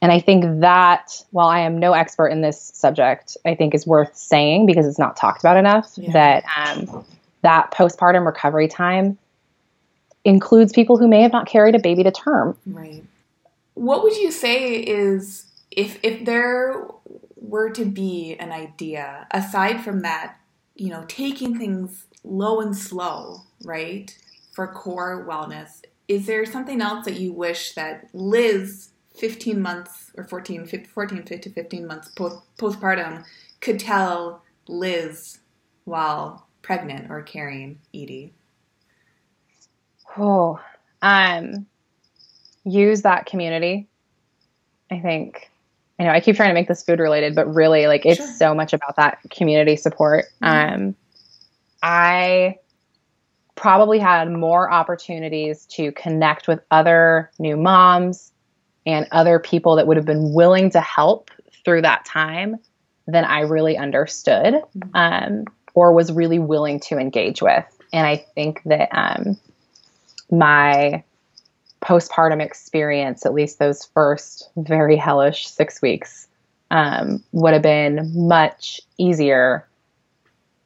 Speaker 3: and I think that, while I am no expert in this subject, I think is worth saying because it's not talked about enough yeah. that um, that postpartum recovery time includes people who may have not carried a baby to term.
Speaker 2: Right. What would you say is if if there were to be an idea aside from that you know, taking things low and slow, right, for core wellness. Is there something else that you wish that Liz, 15 months or 14, 15, 14 to 15 months post, postpartum, could tell Liz while pregnant or carrying Edie?
Speaker 3: Oh, um, use that community. I think I know I keep trying to make this food related, but really, like, it's sure. so much about that community support. Mm-hmm. Um, I probably had more opportunities to connect with other new moms and other people that would have been willing to help through that time than I really understood mm-hmm. um, or was really willing to engage with. And I think that um, my postpartum experience, at least those first very hellish six weeks, um, would have been much easier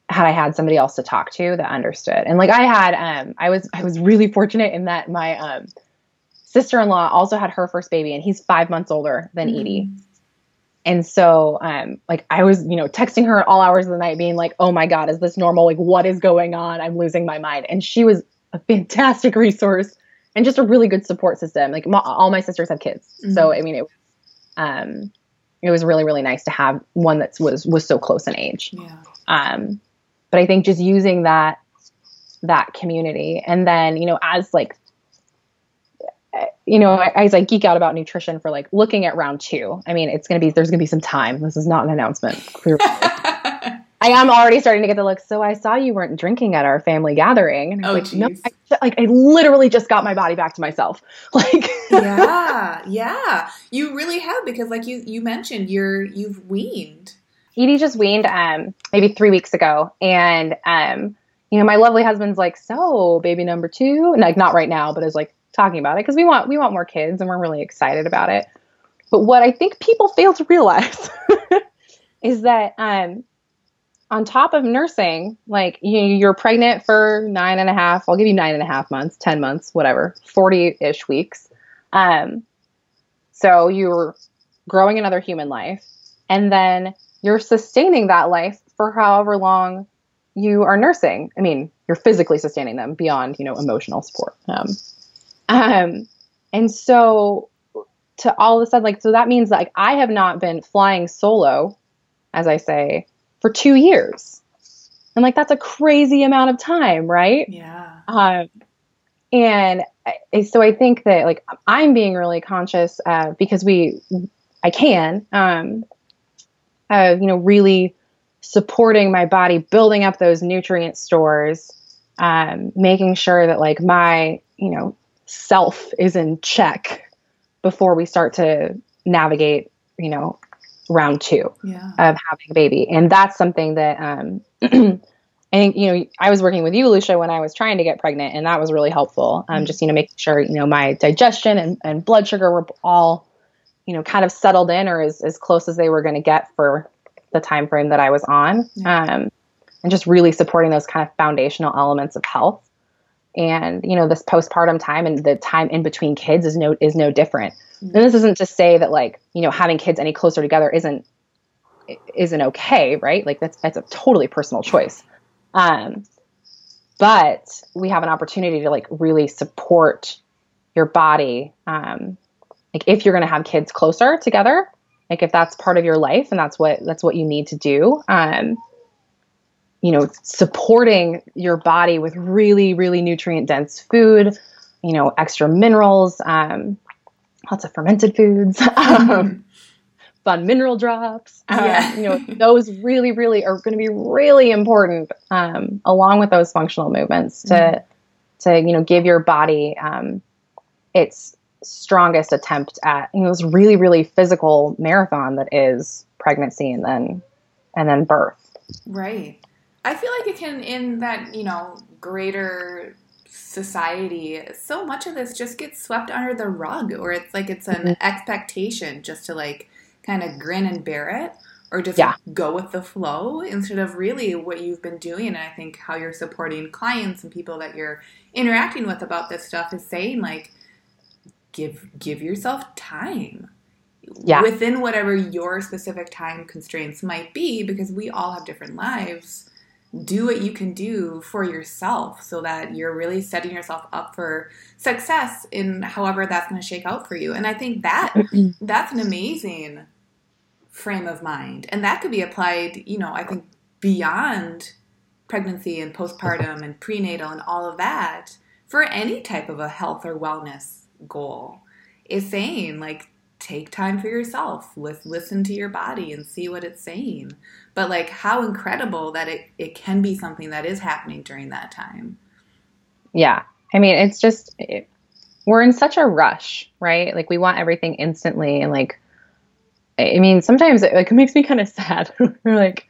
Speaker 3: had I had somebody else to talk to that understood. And like I had, um, I was I was really fortunate in that my um, sister-in-law also had her first baby, and he's five months older than mm-hmm. Edie. And so, um, like I was, you know, texting her at all hours of the night, being like, "Oh my God, is this normal? Like, what is going on? I'm losing my mind." And she was a fantastic resource and just a really good support system. Like my, all my sisters have kids, mm-hmm. so I mean, it, um, it was really really nice to have one that was was so close in age.
Speaker 2: Yeah.
Speaker 3: Um, but I think just using that that community, and then you know, as like you know, as I geek out about nutrition for like looking at round two, I mean, it's going to be, there's going to be some time. This is not an announcement. I am already starting to get the look. So I saw you weren't drinking at our family gathering. And I was oh, like, geez. no, I, like I literally just got my body back to myself. Like,
Speaker 2: yeah, yeah, you really have because like you, you mentioned you're, you've weaned.
Speaker 3: Edie just weaned, um, maybe three weeks ago. And, um, you know, my lovely husband's like, so baby number two, and like not right now, but is like, talking about it because we want we want more kids and we're really excited about it. But what I think people fail to realize is that um, on top of nursing, like you, you're pregnant for nine and a half, I'll give you nine and a half months, 10 months, whatever, 40 ish weeks. Um, so you're growing another human life and then you're sustaining that life for however long you are nursing. I mean, you're physically sustaining them beyond, you know, emotional support. Um, um, and so to all of a sudden, like, so that means like I have not been flying solo, as I say, for two years. And like, that's a crazy amount of time, right?
Speaker 2: Yeah.
Speaker 3: Um, and so I think that like I'm being really conscious uh, because we, I can, um, of, you know, really supporting my body, building up those nutrient stores, um, making sure that like my, you know, self is in check before we start to navigate, you know, round two
Speaker 2: yeah.
Speaker 3: of having a baby. And that's something that um, I think, you know, I was working with you, Lucia, when I was trying to get pregnant, and that was really helpful. Um, mm-hmm. Just, you know, making sure, you know, my digestion and, and blood sugar were all, you know, kind of settled in or as, as close as they were going to get for the time frame that I was on. Yeah. Um, and just really supporting those kind of foundational elements of health and you know this postpartum time and the time in between kids is no is no different. And this isn't to say that like you know having kids any closer together isn't isn't okay right? Like that's that's a totally personal choice. Um but we have an opportunity to like really support your body um like if you're going to have kids closer together like if that's part of your life and that's what that's what you need to do um you know, supporting your body with really, really nutrient dense food, you know, extra minerals, um, lots of fermented foods, um, fun mineral drops. Um, yeah. you know, those really, really are going to be really important um, along with those functional movements to, mm-hmm. to, you know, give your body um, its strongest attempt at, you know, this really, really physical marathon that is pregnancy and then, and then birth.
Speaker 2: Right. I feel like it can, in that, you know, greater society, so much of this just gets swept under the rug, or it's like it's an mm-hmm. expectation just to like kind of grin and bear it, or just yeah. go with the flow instead of really what you've been doing. And I think how you're supporting clients and people that you're interacting with about this stuff is saying like, give give yourself time
Speaker 3: yeah.
Speaker 2: within whatever your specific time constraints might be because we all have different lives do what you can do for yourself so that you're really setting yourself up for success in however that's going to shake out for you. And I think that that's an amazing frame of mind. And that could be applied, you know, I think beyond pregnancy and postpartum and prenatal and all of that for any type of a health or wellness goal is saying like take time for yourself listen to your body and see what it's saying but like how incredible that it, it can be something that is happening during that time
Speaker 3: yeah i mean it's just it, we're in such a rush right like we want everything instantly and like i mean sometimes it, like, it makes me kind of sad we're like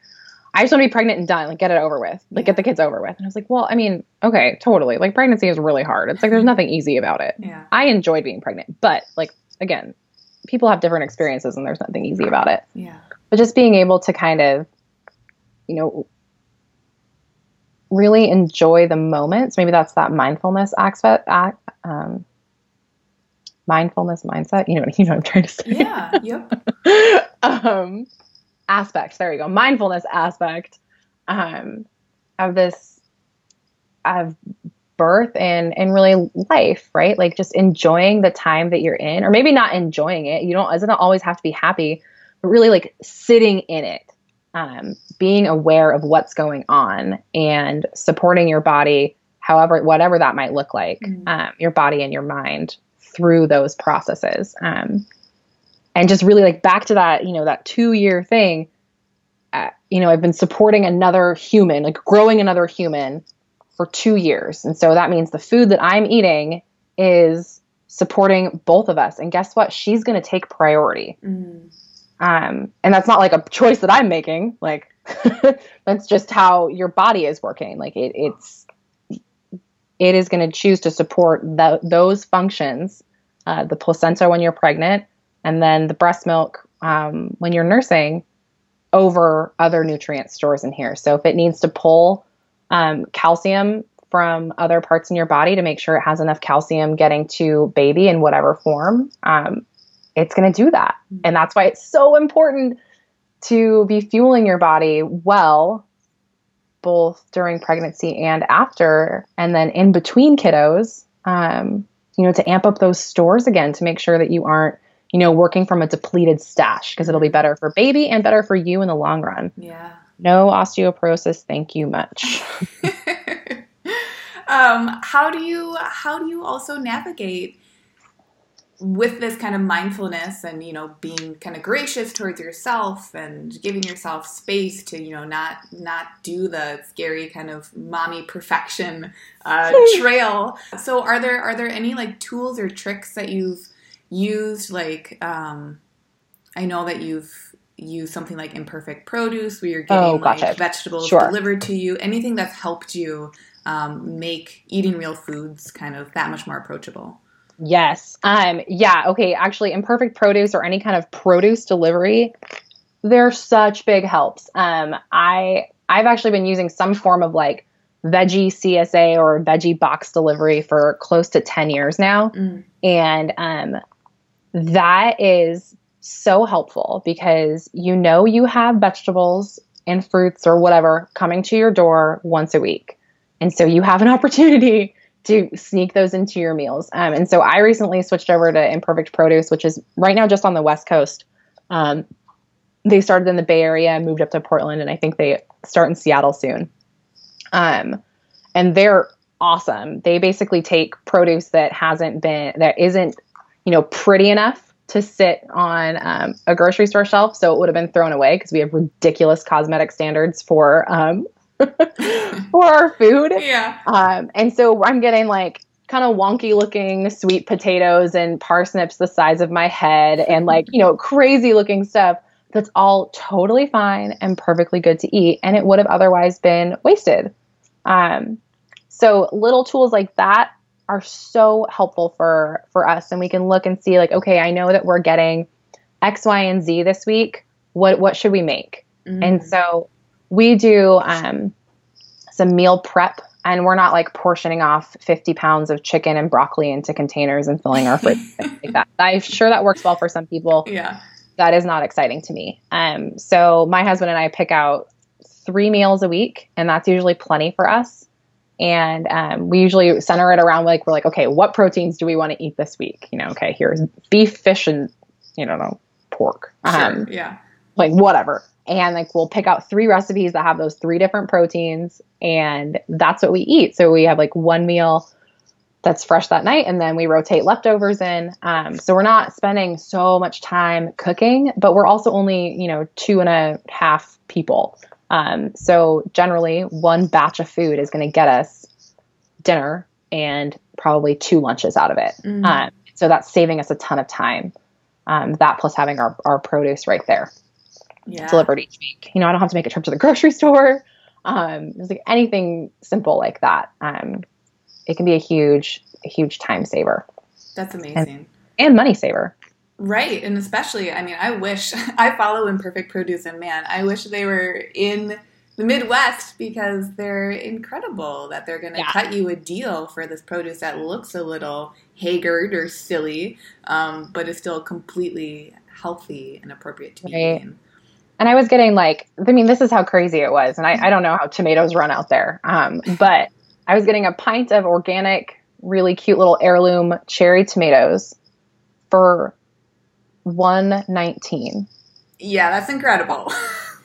Speaker 3: I just want to be pregnant and done, like get it over with, like yeah. get the kids over with. And I was like, well, I mean, okay, totally. Like pregnancy is really hard. It's like there's nothing easy about it.
Speaker 2: Yeah.
Speaker 3: I enjoyed being pregnant, but like again, people have different experiences and there's nothing easy about it.
Speaker 2: Yeah.
Speaker 3: But just being able to kind of, you know, really enjoy the moments. Maybe that's that mindfulness aspect. Um, mindfulness mindset. You know, you know what I'm trying to say.
Speaker 2: Yeah. Yep.
Speaker 3: um, aspect. There you go. Mindfulness aspect um, of this of birth and and really life, right? Like just enjoying the time that you're in, or maybe not enjoying it. You don't doesn't always have to be happy, but really like sitting in it, um, being aware of what's going on, and supporting your body, however whatever that might look like, mm-hmm. um, your body and your mind through those processes. Um, and just really like back to that, you know, that two year thing. Uh, you know, I've been supporting another human, like growing another human for two years. And so that means the food that I'm eating is supporting both of us. And guess what? She's going to take priority. Mm. Um, and that's not like a choice that I'm making. Like, that's just how your body is working. Like, it, it's, it is going to choose to support the, those functions uh, the placenta when you're pregnant, and then the breast milk um, when you're nursing over other nutrient stores in here. So if it needs to pull um, calcium from other parts in your body to make sure it has enough calcium getting to baby in whatever form, um, it's going to do that. Mm-hmm. And that's why it's so important to be fueling your body well, both during pregnancy and after, and then in between kiddos, um, you know, to amp up those stores again to make sure that you aren't you know, working from a depleted stash because it'll be better for baby and better for you in the long run.
Speaker 2: Yeah.
Speaker 3: No osteoporosis, thank you much.
Speaker 2: um, how do you how do you also navigate with this kind of mindfulness and you know being kind of gracious towards yourself and giving yourself space to you know not not do the scary kind of mommy perfection uh, trail so are there are there any like tools or tricks that you've used like um, i know that you've used something like imperfect produce where you're getting oh, gotcha. like vegetables sure. delivered to you anything that's helped you um, make eating real foods kind of that much more approachable
Speaker 3: yes um yeah okay actually imperfect produce or any kind of produce delivery they're such big helps um i i've actually been using some form of like veggie csa or veggie box delivery for close to 10 years now mm. and um that is so helpful because you know you have vegetables and fruits or whatever coming to your door once a week. And so you have an opportunity to sneak those into your meals. Um, and so I recently switched over to Imperfect Produce, which is right now just on the West Coast. Um, they started in the Bay Area, moved up to Portland, and I think they start in Seattle soon. Um, and they're awesome. They basically take produce that hasn't been, that isn't, you know, pretty enough to sit on um, a grocery store shelf, so it would have been thrown away because we have ridiculous cosmetic standards for um, for our food.
Speaker 2: Yeah.
Speaker 3: Um, and so I'm getting like kind of wonky looking sweet potatoes and parsnips the size of my head and like you know crazy looking stuff that's all totally fine and perfectly good to eat and it would have otherwise been wasted um, so little tools like that are so helpful for for us and we can look and see like okay i know that we're getting x y and z this week what what should we make mm. and so we do um, some meal prep and we're not like portioning off 50 pounds of chicken and broccoli into containers and filling our fridge like that. I'm sure that works well for some people.
Speaker 2: Yeah.
Speaker 3: That is not exciting to me. Um, so my husband and i pick out three meals a week and that's usually plenty for us. And um, we usually center it around like we're like okay what proteins do we want to eat this week? You know okay here's beef fish and you don't know pork.
Speaker 2: Sure, um, yeah.
Speaker 3: like whatever and like we'll pick out three recipes that have those three different proteins and that's what we eat so we have like one meal that's fresh that night and then we rotate leftovers in um, so we're not spending so much time cooking but we're also only you know two and a half people um, so generally, one batch of food is going to get us dinner and probably two lunches out of it. Mm-hmm. Um, so that's saving us a ton of time. Um, that plus having our, our produce right there
Speaker 2: yeah.
Speaker 3: delivered each week. You know, I don't have to make a trip to the grocery store. Um, it's like anything simple like that. Um, it can be a huge, a huge time saver.
Speaker 2: That's amazing.
Speaker 3: And, and money saver.
Speaker 2: Right. And especially, I mean, I wish I follow Imperfect Produce and man, I wish they were in the Midwest because they're incredible that they're going to
Speaker 3: Yeah.
Speaker 2: cut you a deal for this produce that looks a little haggard or silly, um, but is still completely healthy and appropriate to be eaten.
Speaker 3: And I was getting like, I mean, this is how crazy it was, and I, I don't know how tomatoes run out there, um, but I was getting a pint of organic, really cute little heirloom cherry tomatoes for one nineteen,
Speaker 2: Yeah, that's incredible.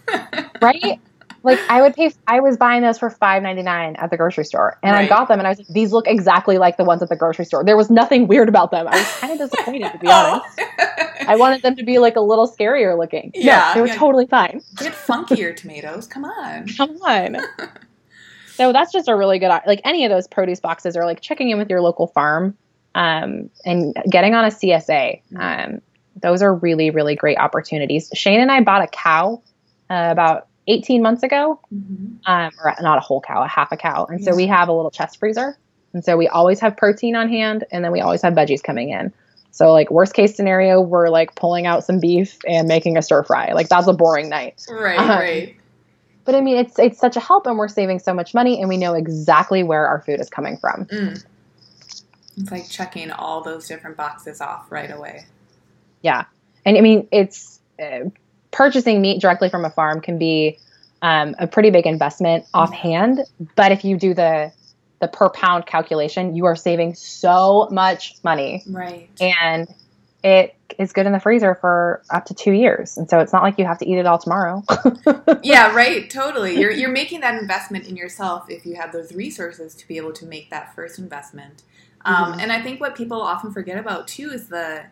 Speaker 3: right? Like I would pay. I was buying those for five ninety nine at the grocery store, and I got them, and I was like, these look exactly like the ones at the grocery store. There was nothing weird about them. I was kind of disappointed, to be honest. I wanted them to be like a little scarier looking.
Speaker 2: Yeah,
Speaker 3: no, they were
Speaker 2: yeah.
Speaker 3: totally fine.
Speaker 2: Get funkier tomatoes. Come on.
Speaker 3: Come on. so that's just a really good like any of those produce boxes or like checking in with your local farm um, and getting on a CSA. Um, those are really really great opportunities. Shane and I bought a cow uh, about 18 months ago,
Speaker 2: Mhm.
Speaker 3: um, or not a whole cow, a half a cow, and so we have a little chest freezer, and so we always have protein on hand, and then we always have veggies coming in. So like worst case scenario, we're like pulling out some beef and making a stir fry. Like that's a boring night.
Speaker 2: Right,
Speaker 3: Um,
Speaker 2: right.
Speaker 3: But I mean, it's it's such a help, and we're saving so much money, and we know exactly where our food is coming from.
Speaker 2: Mm. It's like checking all those different boxes off right away.
Speaker 3: Yeah, and I mean, it's uh, purchasing meat directly from a farm can be um, a pretty big investment offhand, but if you do the the per pound calculation, you are saving so much money,
Speaker 2: Right.
Speaker 3: and it is good in the freezer for up to two years, and so it's not like you have to eat it all tomorrow.
Speaker 2: yeah, right. Totally. You're you're making that investment in yourself if you have those resources to be able to make that first investment. Um,
Speaker 3: Mhm.
Speaker 2: And I think what people often forget about too is the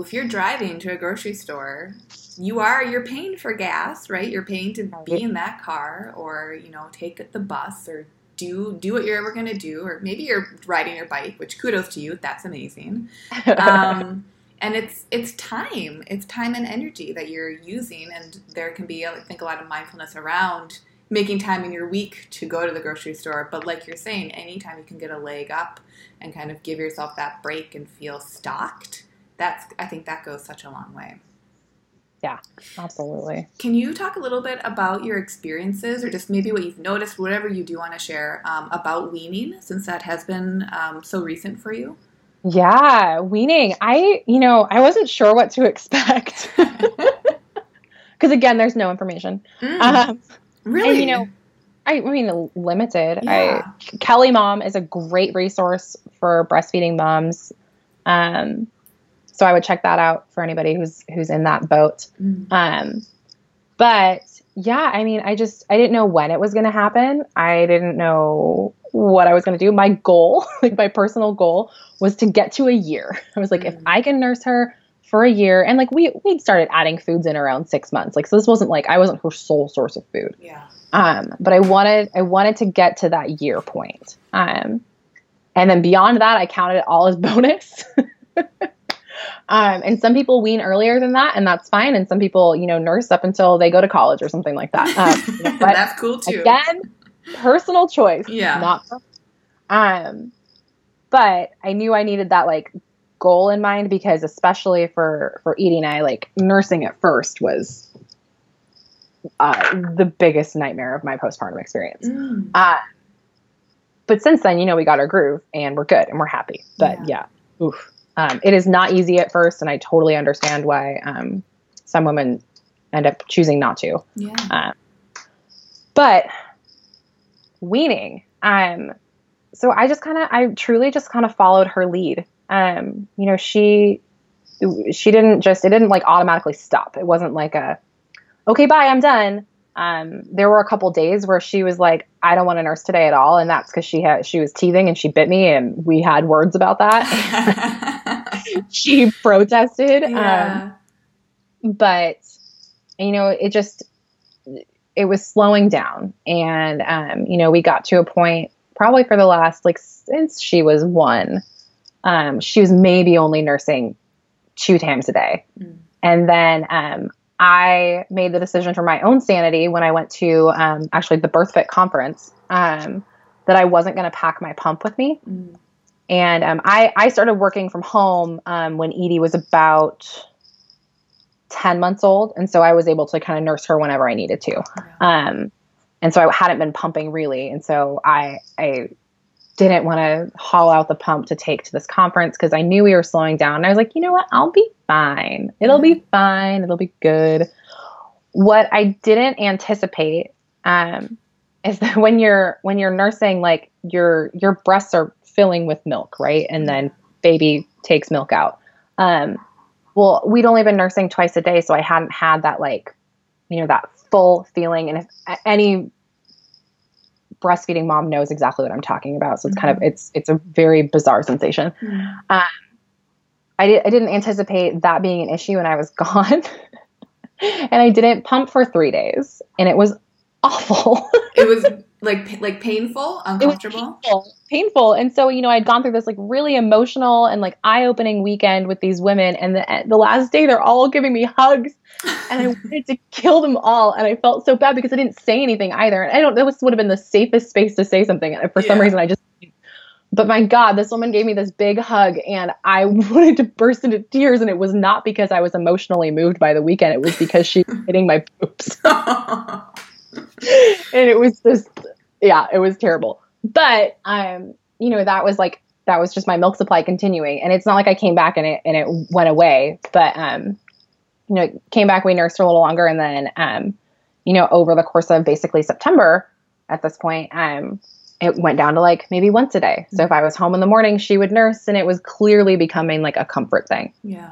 Speaker 2: if you're driving to a grocery store, you are you're paying for gas, right? You're paying to be in that car, or you know, take the bus, or do do what you're ever going to do, or maybe you're riding your bike, which kudos to you, that's amazing. um, and it's it's time it's time and energy that you're using and there can be i think a lot of mindfulness around making time in your week to go to the grocery store but like you're saying anytime you can get a leg up and kind of give yourself that break and feel stocked that's i think that goes such a long way Yeah,
Speaker 3: Absolutely.
Speaker 2: can you talk a little bit about your experiences or just maybe what you've noticed whatever you do want to share um, about weaning since that has been um, so recent for you
Speaker 3: Yeah, weaning. I, you know, I wasn't sure what to expect. Because again, there's no information.
Speaker 2: Mm,
Speaker 3: Um,
Speaker 2: really
Speaker 3: and, you know, I, I mean, limited.
Speaker 2: Yeah.
Speaker 3: I Kelly Mom is a great resource for breastfeeding moms. Um, so I would check that out for anybody who's who's in that boat.
Speaker 2: Mm.
Speaker 3: Um, but yeah, I mean, I just I didn't know when it was going to happen. I didn't know what I was going to do. My goal, like my personal goal, was to get to a year. I was like, if
Speaker 2: Mm.
Speaker 3: I can nurse her for a year, and like we we'd started adding foods in around six months. Like so, this wasn't like I wasn't her sole source of food.
Speaker 2: yeah
Speaker 3: Um, but I wanted I wanted to get to that year point. Um, and then beyond that, I counted it all as bonus. um, and some people wean earlier than that, and that's fine. And some people, you know, nurse up until they go to college or something like that. Um, you know, but
Speaker 2: that's cool too
Speaker 3: again, personal choice.
Speaker 2: Yeah.
Speaker 3: Not. Um, but I knew I needed that like goal in mind because especially for for eating, I like nursing at first was uh, the biggest nightmare of my postpartum experience.
Speaker 2: Mm.
Speaker 3: Uh, but since then, you know, we got our groove and we're good and we're happy. But yeah, oof. Um, it is not easy at first, and I totally understand why um, some women end up choosing not to.
Speaker 2: Yeah.
Speaker 3: Um, but weaning, um, so I just kind of, I truly just kind of followed her lead. Um, you know, she, she didn't just, it didn't like automatically stop. It wasn't like a, okay, bye, I'm done. Um, there were a couple days where she was like, I don't want to nurse today at all, and that's because she had, she was teething and she bit me, and we had words about that. she protested. Um, but you know it just it was slowing down and um, you know we got to a point probably for the last like since she was one um, she was maybe only nursing two times a day
Speaker 2: Mm.
Speaker 3: and then um, i made the decision for my own sanity when i went to um, actually the birthfit conference um, that i wasn't going to pack my pump with me
Speaker 2: Mm.
Speaker 3: and um, I, I started working from home um, when Edie was about 10 months old. And so I was able to kind of nurse her whenever I needed to. Um, and so I hadn't been pumping really. And so I, I didn't want to haul out the pump to take to this conference because I knew we were slowing down. And I was like, you know what? I'll be fine. It'll be fine. It'll be good. What I didn't anticipate um, is that when you're when you're nursing, like your your breasts are filling with milk, right? And then baby takes milk out. Um, well, we'd only been nursing twice a day, so I hadn't had that like, you know, that full feeling. And if any breastfeeding mom knows exactly what I'm talking about, so it's mm-hmm. kind of it's it's a very bizarre sensation. Mm-hmm. Um, I, di- I didn't anticipate that being an issue, and I was gone. and I didn't pump for three days, and it was awful.
Speaker 2: it was like like painful, uncomfortable,
Speaker 3: painful, painful. And so you know, I'd gone through this like really emotional and like eye opening weekend with these women, and the the last day they're all giving me hugs, and I wanted to kill them all, and I felt so bad because I didn't say anything either. And I don't. That was would have been the safest space to say something. And for yeah. some reason, I just. But my God, this woman gave me this big hug, and I wanted to burst into tears. And it was not because I was emotionally moved by the weekend; it was because she was hitting my boobs. and it was just yeah, it was terrible. But um, you know, that was like that was just my milk supply continuing. And it's not like I came back and it and it went away. But um, you know, it came back, we nursed for a little longer and then um, you know, over the course of basically September at this point, um, it went down to like maybe once a day. So if I was home in the morning, she would nurse and it was clearly becoming like a comfort thing.
Speaker 2: Yeah.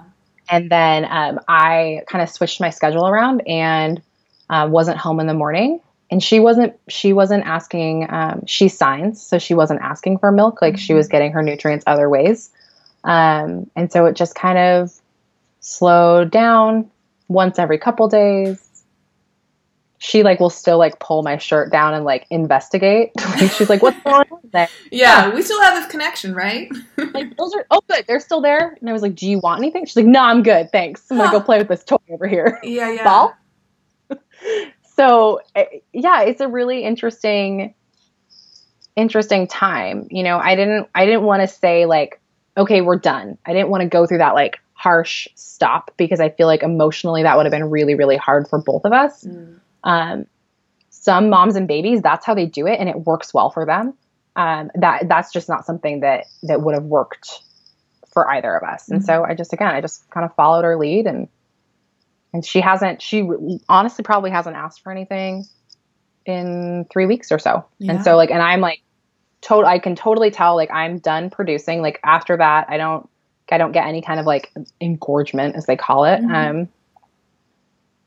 Speaker 3: And then um, I kind of switched my schedule around and uh, wasn't home in the morning and she wasn't she wasn't asking um, she signs so she wasn't asking for milk like she was mm-hmm. getting her nutrients other ways. Um, and so it just kind of slowed down once every couple days. She like will still like pull my shirt down and like investigate. Like she's like what's going on?
Speaker 2: There yeah, yeah, we still have this connection right?
Speaker 3: Like those are oh good they're still there. And i was like do you want anything? She's like no i'm good thanks. I'm gonna go play with this toy over here.
Speaker 2: Yeah yeah.
Speaker 3: Ball so eh, yeah, it's a really interesting interesting time. You know, I didn't I didn't want to say like, okay, we're done. I didn't want to go through that like harsh stop because I feel like emotionally that would have been really really hard for both of us. Mm. Um, some moms and babies, that's how they do it, and it works well for them. Um, that that's just not something that that would have worked for either of us. And mm-hmm. so I just again I just kind of followed her lead and and she hasn't she honestly probably hasn't asked for anything in three weeks or so yeah. and so like and i'm like total i can totally tell like i'm done producing like after that i don't i don't get any kind of like engorgement as they call it mm-hmm. um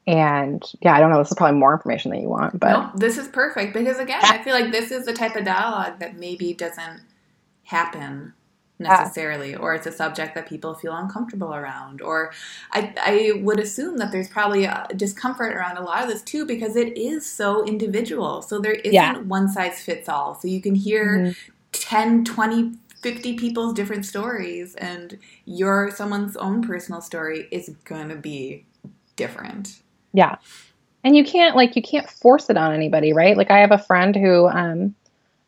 Speaker 3: and yeah i don't know this is probably more information that you want but no,
Speaker 2: this is perfect because again i feel like this is the type of dialogue that maybe doesn't happen necessarily, or it's a subject that people feel uncomfortable around. Or I, I would assume that there's probably a discomfort around a lot of this too because it is so individual. So there isn't yeah. one size fits all. So you can hear mm-hmm. 10, 20, 50 people's different stories, and your someone's own personal story is going to be different.
Speaker 3: Yeah. And you can't like you can't force it on anybody, right? Like I have a friend who um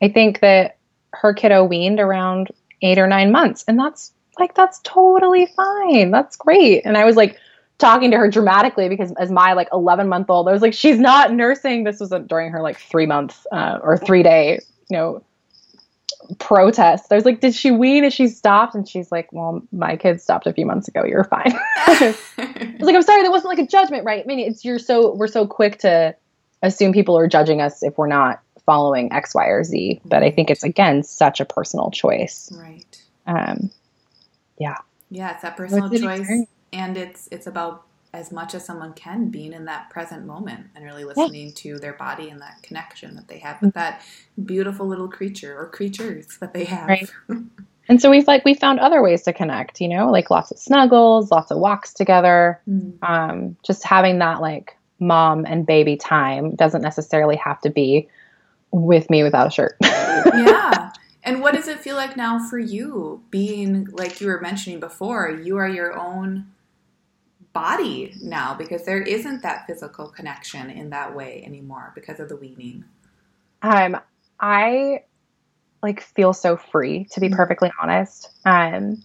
Speaker 3: I think that her kiddo weaned around eight or nine months. And that's like, that's totally fine. That's great. And I was like, talking to her dramatically because as my like 11 month old, I was like, she's not nursing. This was a, during her like three month uh, or three day, you know, protest. I was like, did she wean? Is she stopped? And she's like, well, my kid stopped a few months ago. You're fine. I was like, I'm sorry. That wasn't like a judgment, right? I mean, it's, you're so, we're so quick to assume people are judging us if we're not following X, Y, or Z. But I think it's again such a personal choice.
Speaker 2: Right.
Speaker 3: Um, yeah.
Speaker 2: Yeah, it's that personal choice, and it's it's about as much as someone can being in that present moment and really listening yeah. to their body and that connection that they have with that beautiful little creature or creatures that they have.
Speaker 3: Right. and so we've like we found other ways to connect, you know, like lots of snuggles, lots of walks together. Mm. Um, just having that like mom and baby time doesn't necessarily have to be with me without a shirt.
Speaker 2: yeah. And what does it feel like now for you being like you were mentioning before, you are your own body now because there isn't that physical connection in that way anymore because of the weaning.
Speaker 3: Um I like feel so free to be mm-hmm. perfectly honest. Um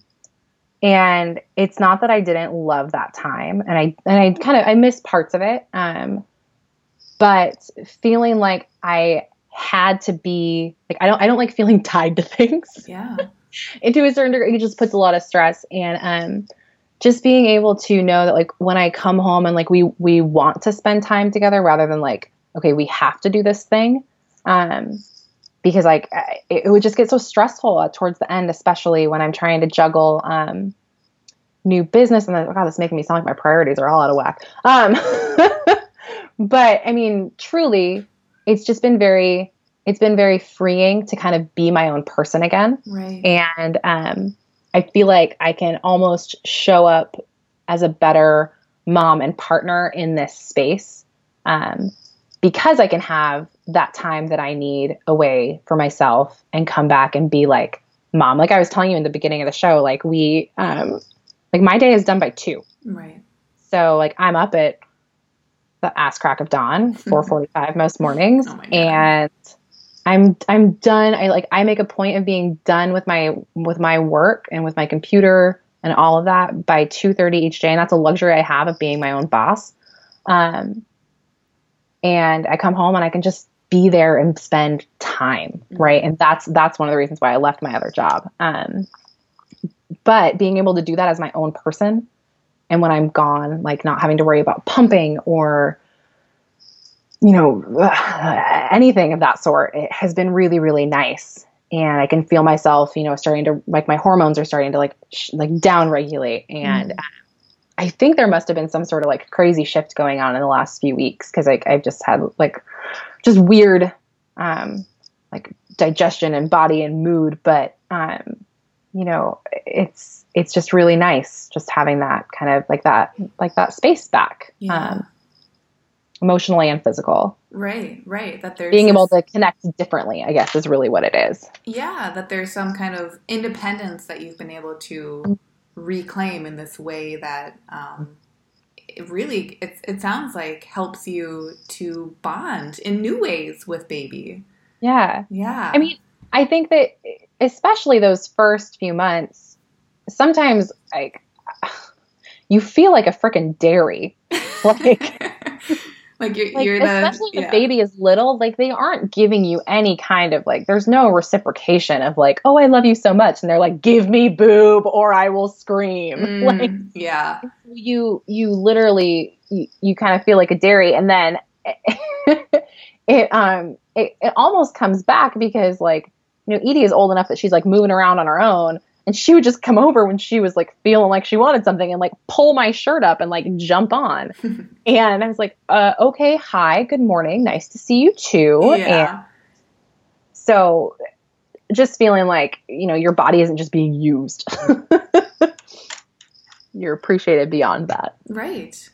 Speaker 3: and it's not that I didn't love that time, and I and I kind of I miss parts of it, um, but feeling like I had to be like I don't I don't like feeling tied to things.
Speaker 2: Yeah.
Speaker 3: and to a certain degree, it just puts a lot of stress and um just being able to know that like when I come home and like we we want to spend time together rather than like okay we have to do this thing um because like it, it would just get so stressful uh, towards the end especially when I'm trying to juggle um new business and then oh god this is making me sound like my priorities are all out of whack um but I mean truly it's just been very it's been very freeing to kind of be my own person again
Speaker 2: Right.
Speaker 3: and um, I feel like I can almost show up as a better mom and partner in this space um, because I can have that time that I need away for myself and come back and be like mom. Like I was telling you in the beginning of the show, like we, um, like my day is done by two.
Speaker 2: Right.
Speaker 3: So like I'm up at the ass crack of dawn, 4:45 most mornings,
Speaker 2: Oh
Speaker 3: and I'm I'm done. I like I make a point of being done with my with my work and with my computer and all of that by 2:30 each day, and that's a luxury I have of being my own boss. Um, and I come home and I can just be there and spend time, right? And that's that's one of the reasons why I left my other job. Um, but being able to do that as my own person and when I'm gone, like not having to worry about pumping or you know anything of that sort, it has been really really nice. And I can feel myself, you know, starting to like my hormones are starting to like sh- like down regulate, and
Speaker 2: Mhm.
Speaker 3: I think there must have been some sort of like crazy shift going on in the last few weeks because like I've just had like just weird um, like digestion and body and mood, but um, you know, it's it's just really nice just having that kind of like that like that space back,
Speaker 2: Yeah.
Speaker 3: um, emotionally and physical.
Speaker 2: right. Right. That there's
Speaker 3: Being able
Speaker 2: this-
Speaker 3: to connect differently, I guess, is really what it is.
Speaker 2: Yeah, that there's some kind of independence that you've been able to reclaim in this way that um, it really it, it sounds like helps you to bond in new ways with baby.
Speaker 3: Yeah.
Speaker 2: Yeah.
Speaker 3: I mean, I think that especially those first few months, sometimes like you feel like a freaking dairy. Like,
Speaker 2: like you're,
Speaker 3: like
Speaker 2: you're the
Speaker 3: especially if
Speaker 2: yeah.
Speaker 3: the baby is little, like they aren't giving you any kind of like there's no reciprocation of like, oh, I love you so much, and they're like, give me boob or I will scream.
Speaker 2: Mm,
Speaker 3: Like
Speaker 2: yeah.
Speaker 3: you you literally you, you kind of feel like a dairy and then it um it, it almost comes back because like you know Edie is old enough that she's like moving around on her own and she would just come over when she was like feeling like she wanted something and like pull my shirt up and like jump on and I was like uh okay hi good morning nice to see you too and
Speaker 2: Yeah.
Speaker 3: so just feeling like you know your body isn't just being used you're appreciated beyond that
Speaker 2: Right.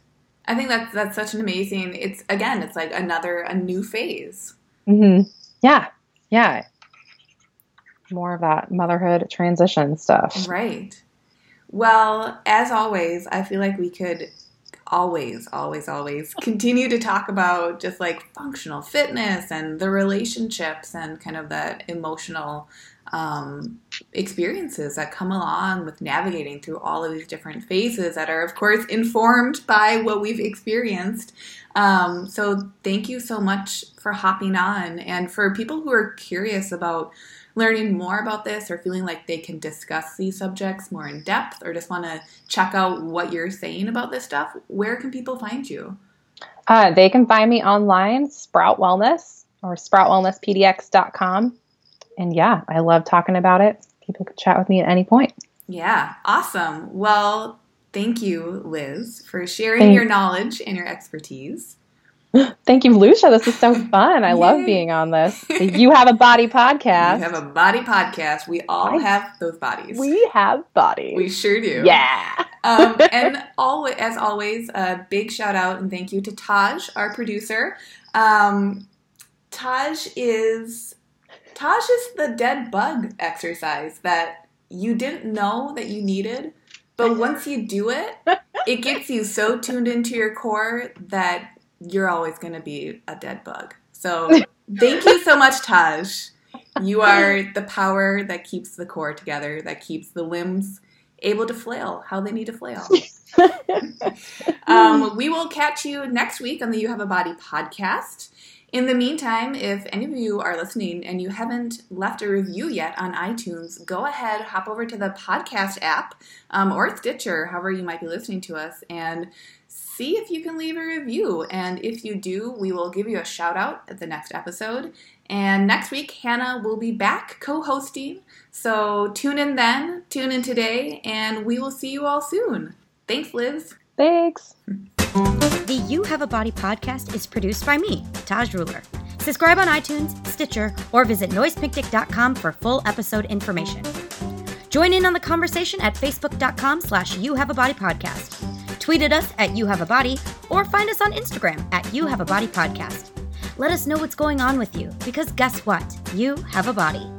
Speaker 2: I think that's that's such an amazing. It's again, it's like another a new phase.
Speaker 3: hmm Yeah, yeah. More of that motherhood transition stuff.
Speaker 2: Right. Well, as always, I feel like we could always, always, always continue to talk about just like functional fitness and the relationships and kind of that emotional um, experiences that come along with navigating through all of these different phases that are, of course, informed by what we've experienced. Um, so, thank you so much for hopping on. And for people who are curious about learning more about this or feeling like they can discuss these subjects more in depth or just want to check out what you're saying about this stuff, where can people find you?
Speaker 3: Uh, they can find me online, Sprout Wellness or sproutwellnesspdx.com. And yeah, I love talking about it. People can chat with me at any point.
Speaker 2: Yeah, awesome. Well, thank you, Liz, for sharing
Speaker 3: Thank-
Speaker 2: your knowledge and your expertise.
Speaker 3: Thank you, Lucia. This is so fun. I love being on this. You have a body podcast.
Speaker 2: We have a body podcast. We all
Speaker 3: I-
Speaker 2: have those bodies.
Speaker 3: We have bodies.
Speaker 2: We sure do.
Speaker 3: yeah.
Speaker 2: um, and always, as always, a big shout out and thank you to Taj, our producer. Um, Taj is Taj is the dead bug exercise that you didn't know that you needed, but once you do it, it gets you so tuned into your core that you're always going to be a dead bug. So thank you so much, Taj. You are the power that keeps the core together, that keeps the limbs able to flail how they need to flail. um, we will catch you next week on the You Have a Body podcast. In the meantime, if any of you are listening and you haven't left a review yet on iTunes, go ahead, hop over to the podcast app um, or Stitcher, however you might be listening to us, and see if you can leave a review. And if you do, we will give you a shout out at the next episode. And next week, Hannah will be back co hosting. So tune in then, tune in today, and we will see you all soon. Thanks, Liz.
Speaker 3: Thanks.
Speaker 1: The You Have a Body podcast is produced by me, Taj Ruler. Subscribe on iTunes, Stitcher, or visit noisepicnic.com for full episode information. Join in on the conversation at facebook.com slash you have a body podcast. Tweet at us at you have a body or find us on Instagram at you have a body podcast. Let us know what's going on with you because guess what? You have a body.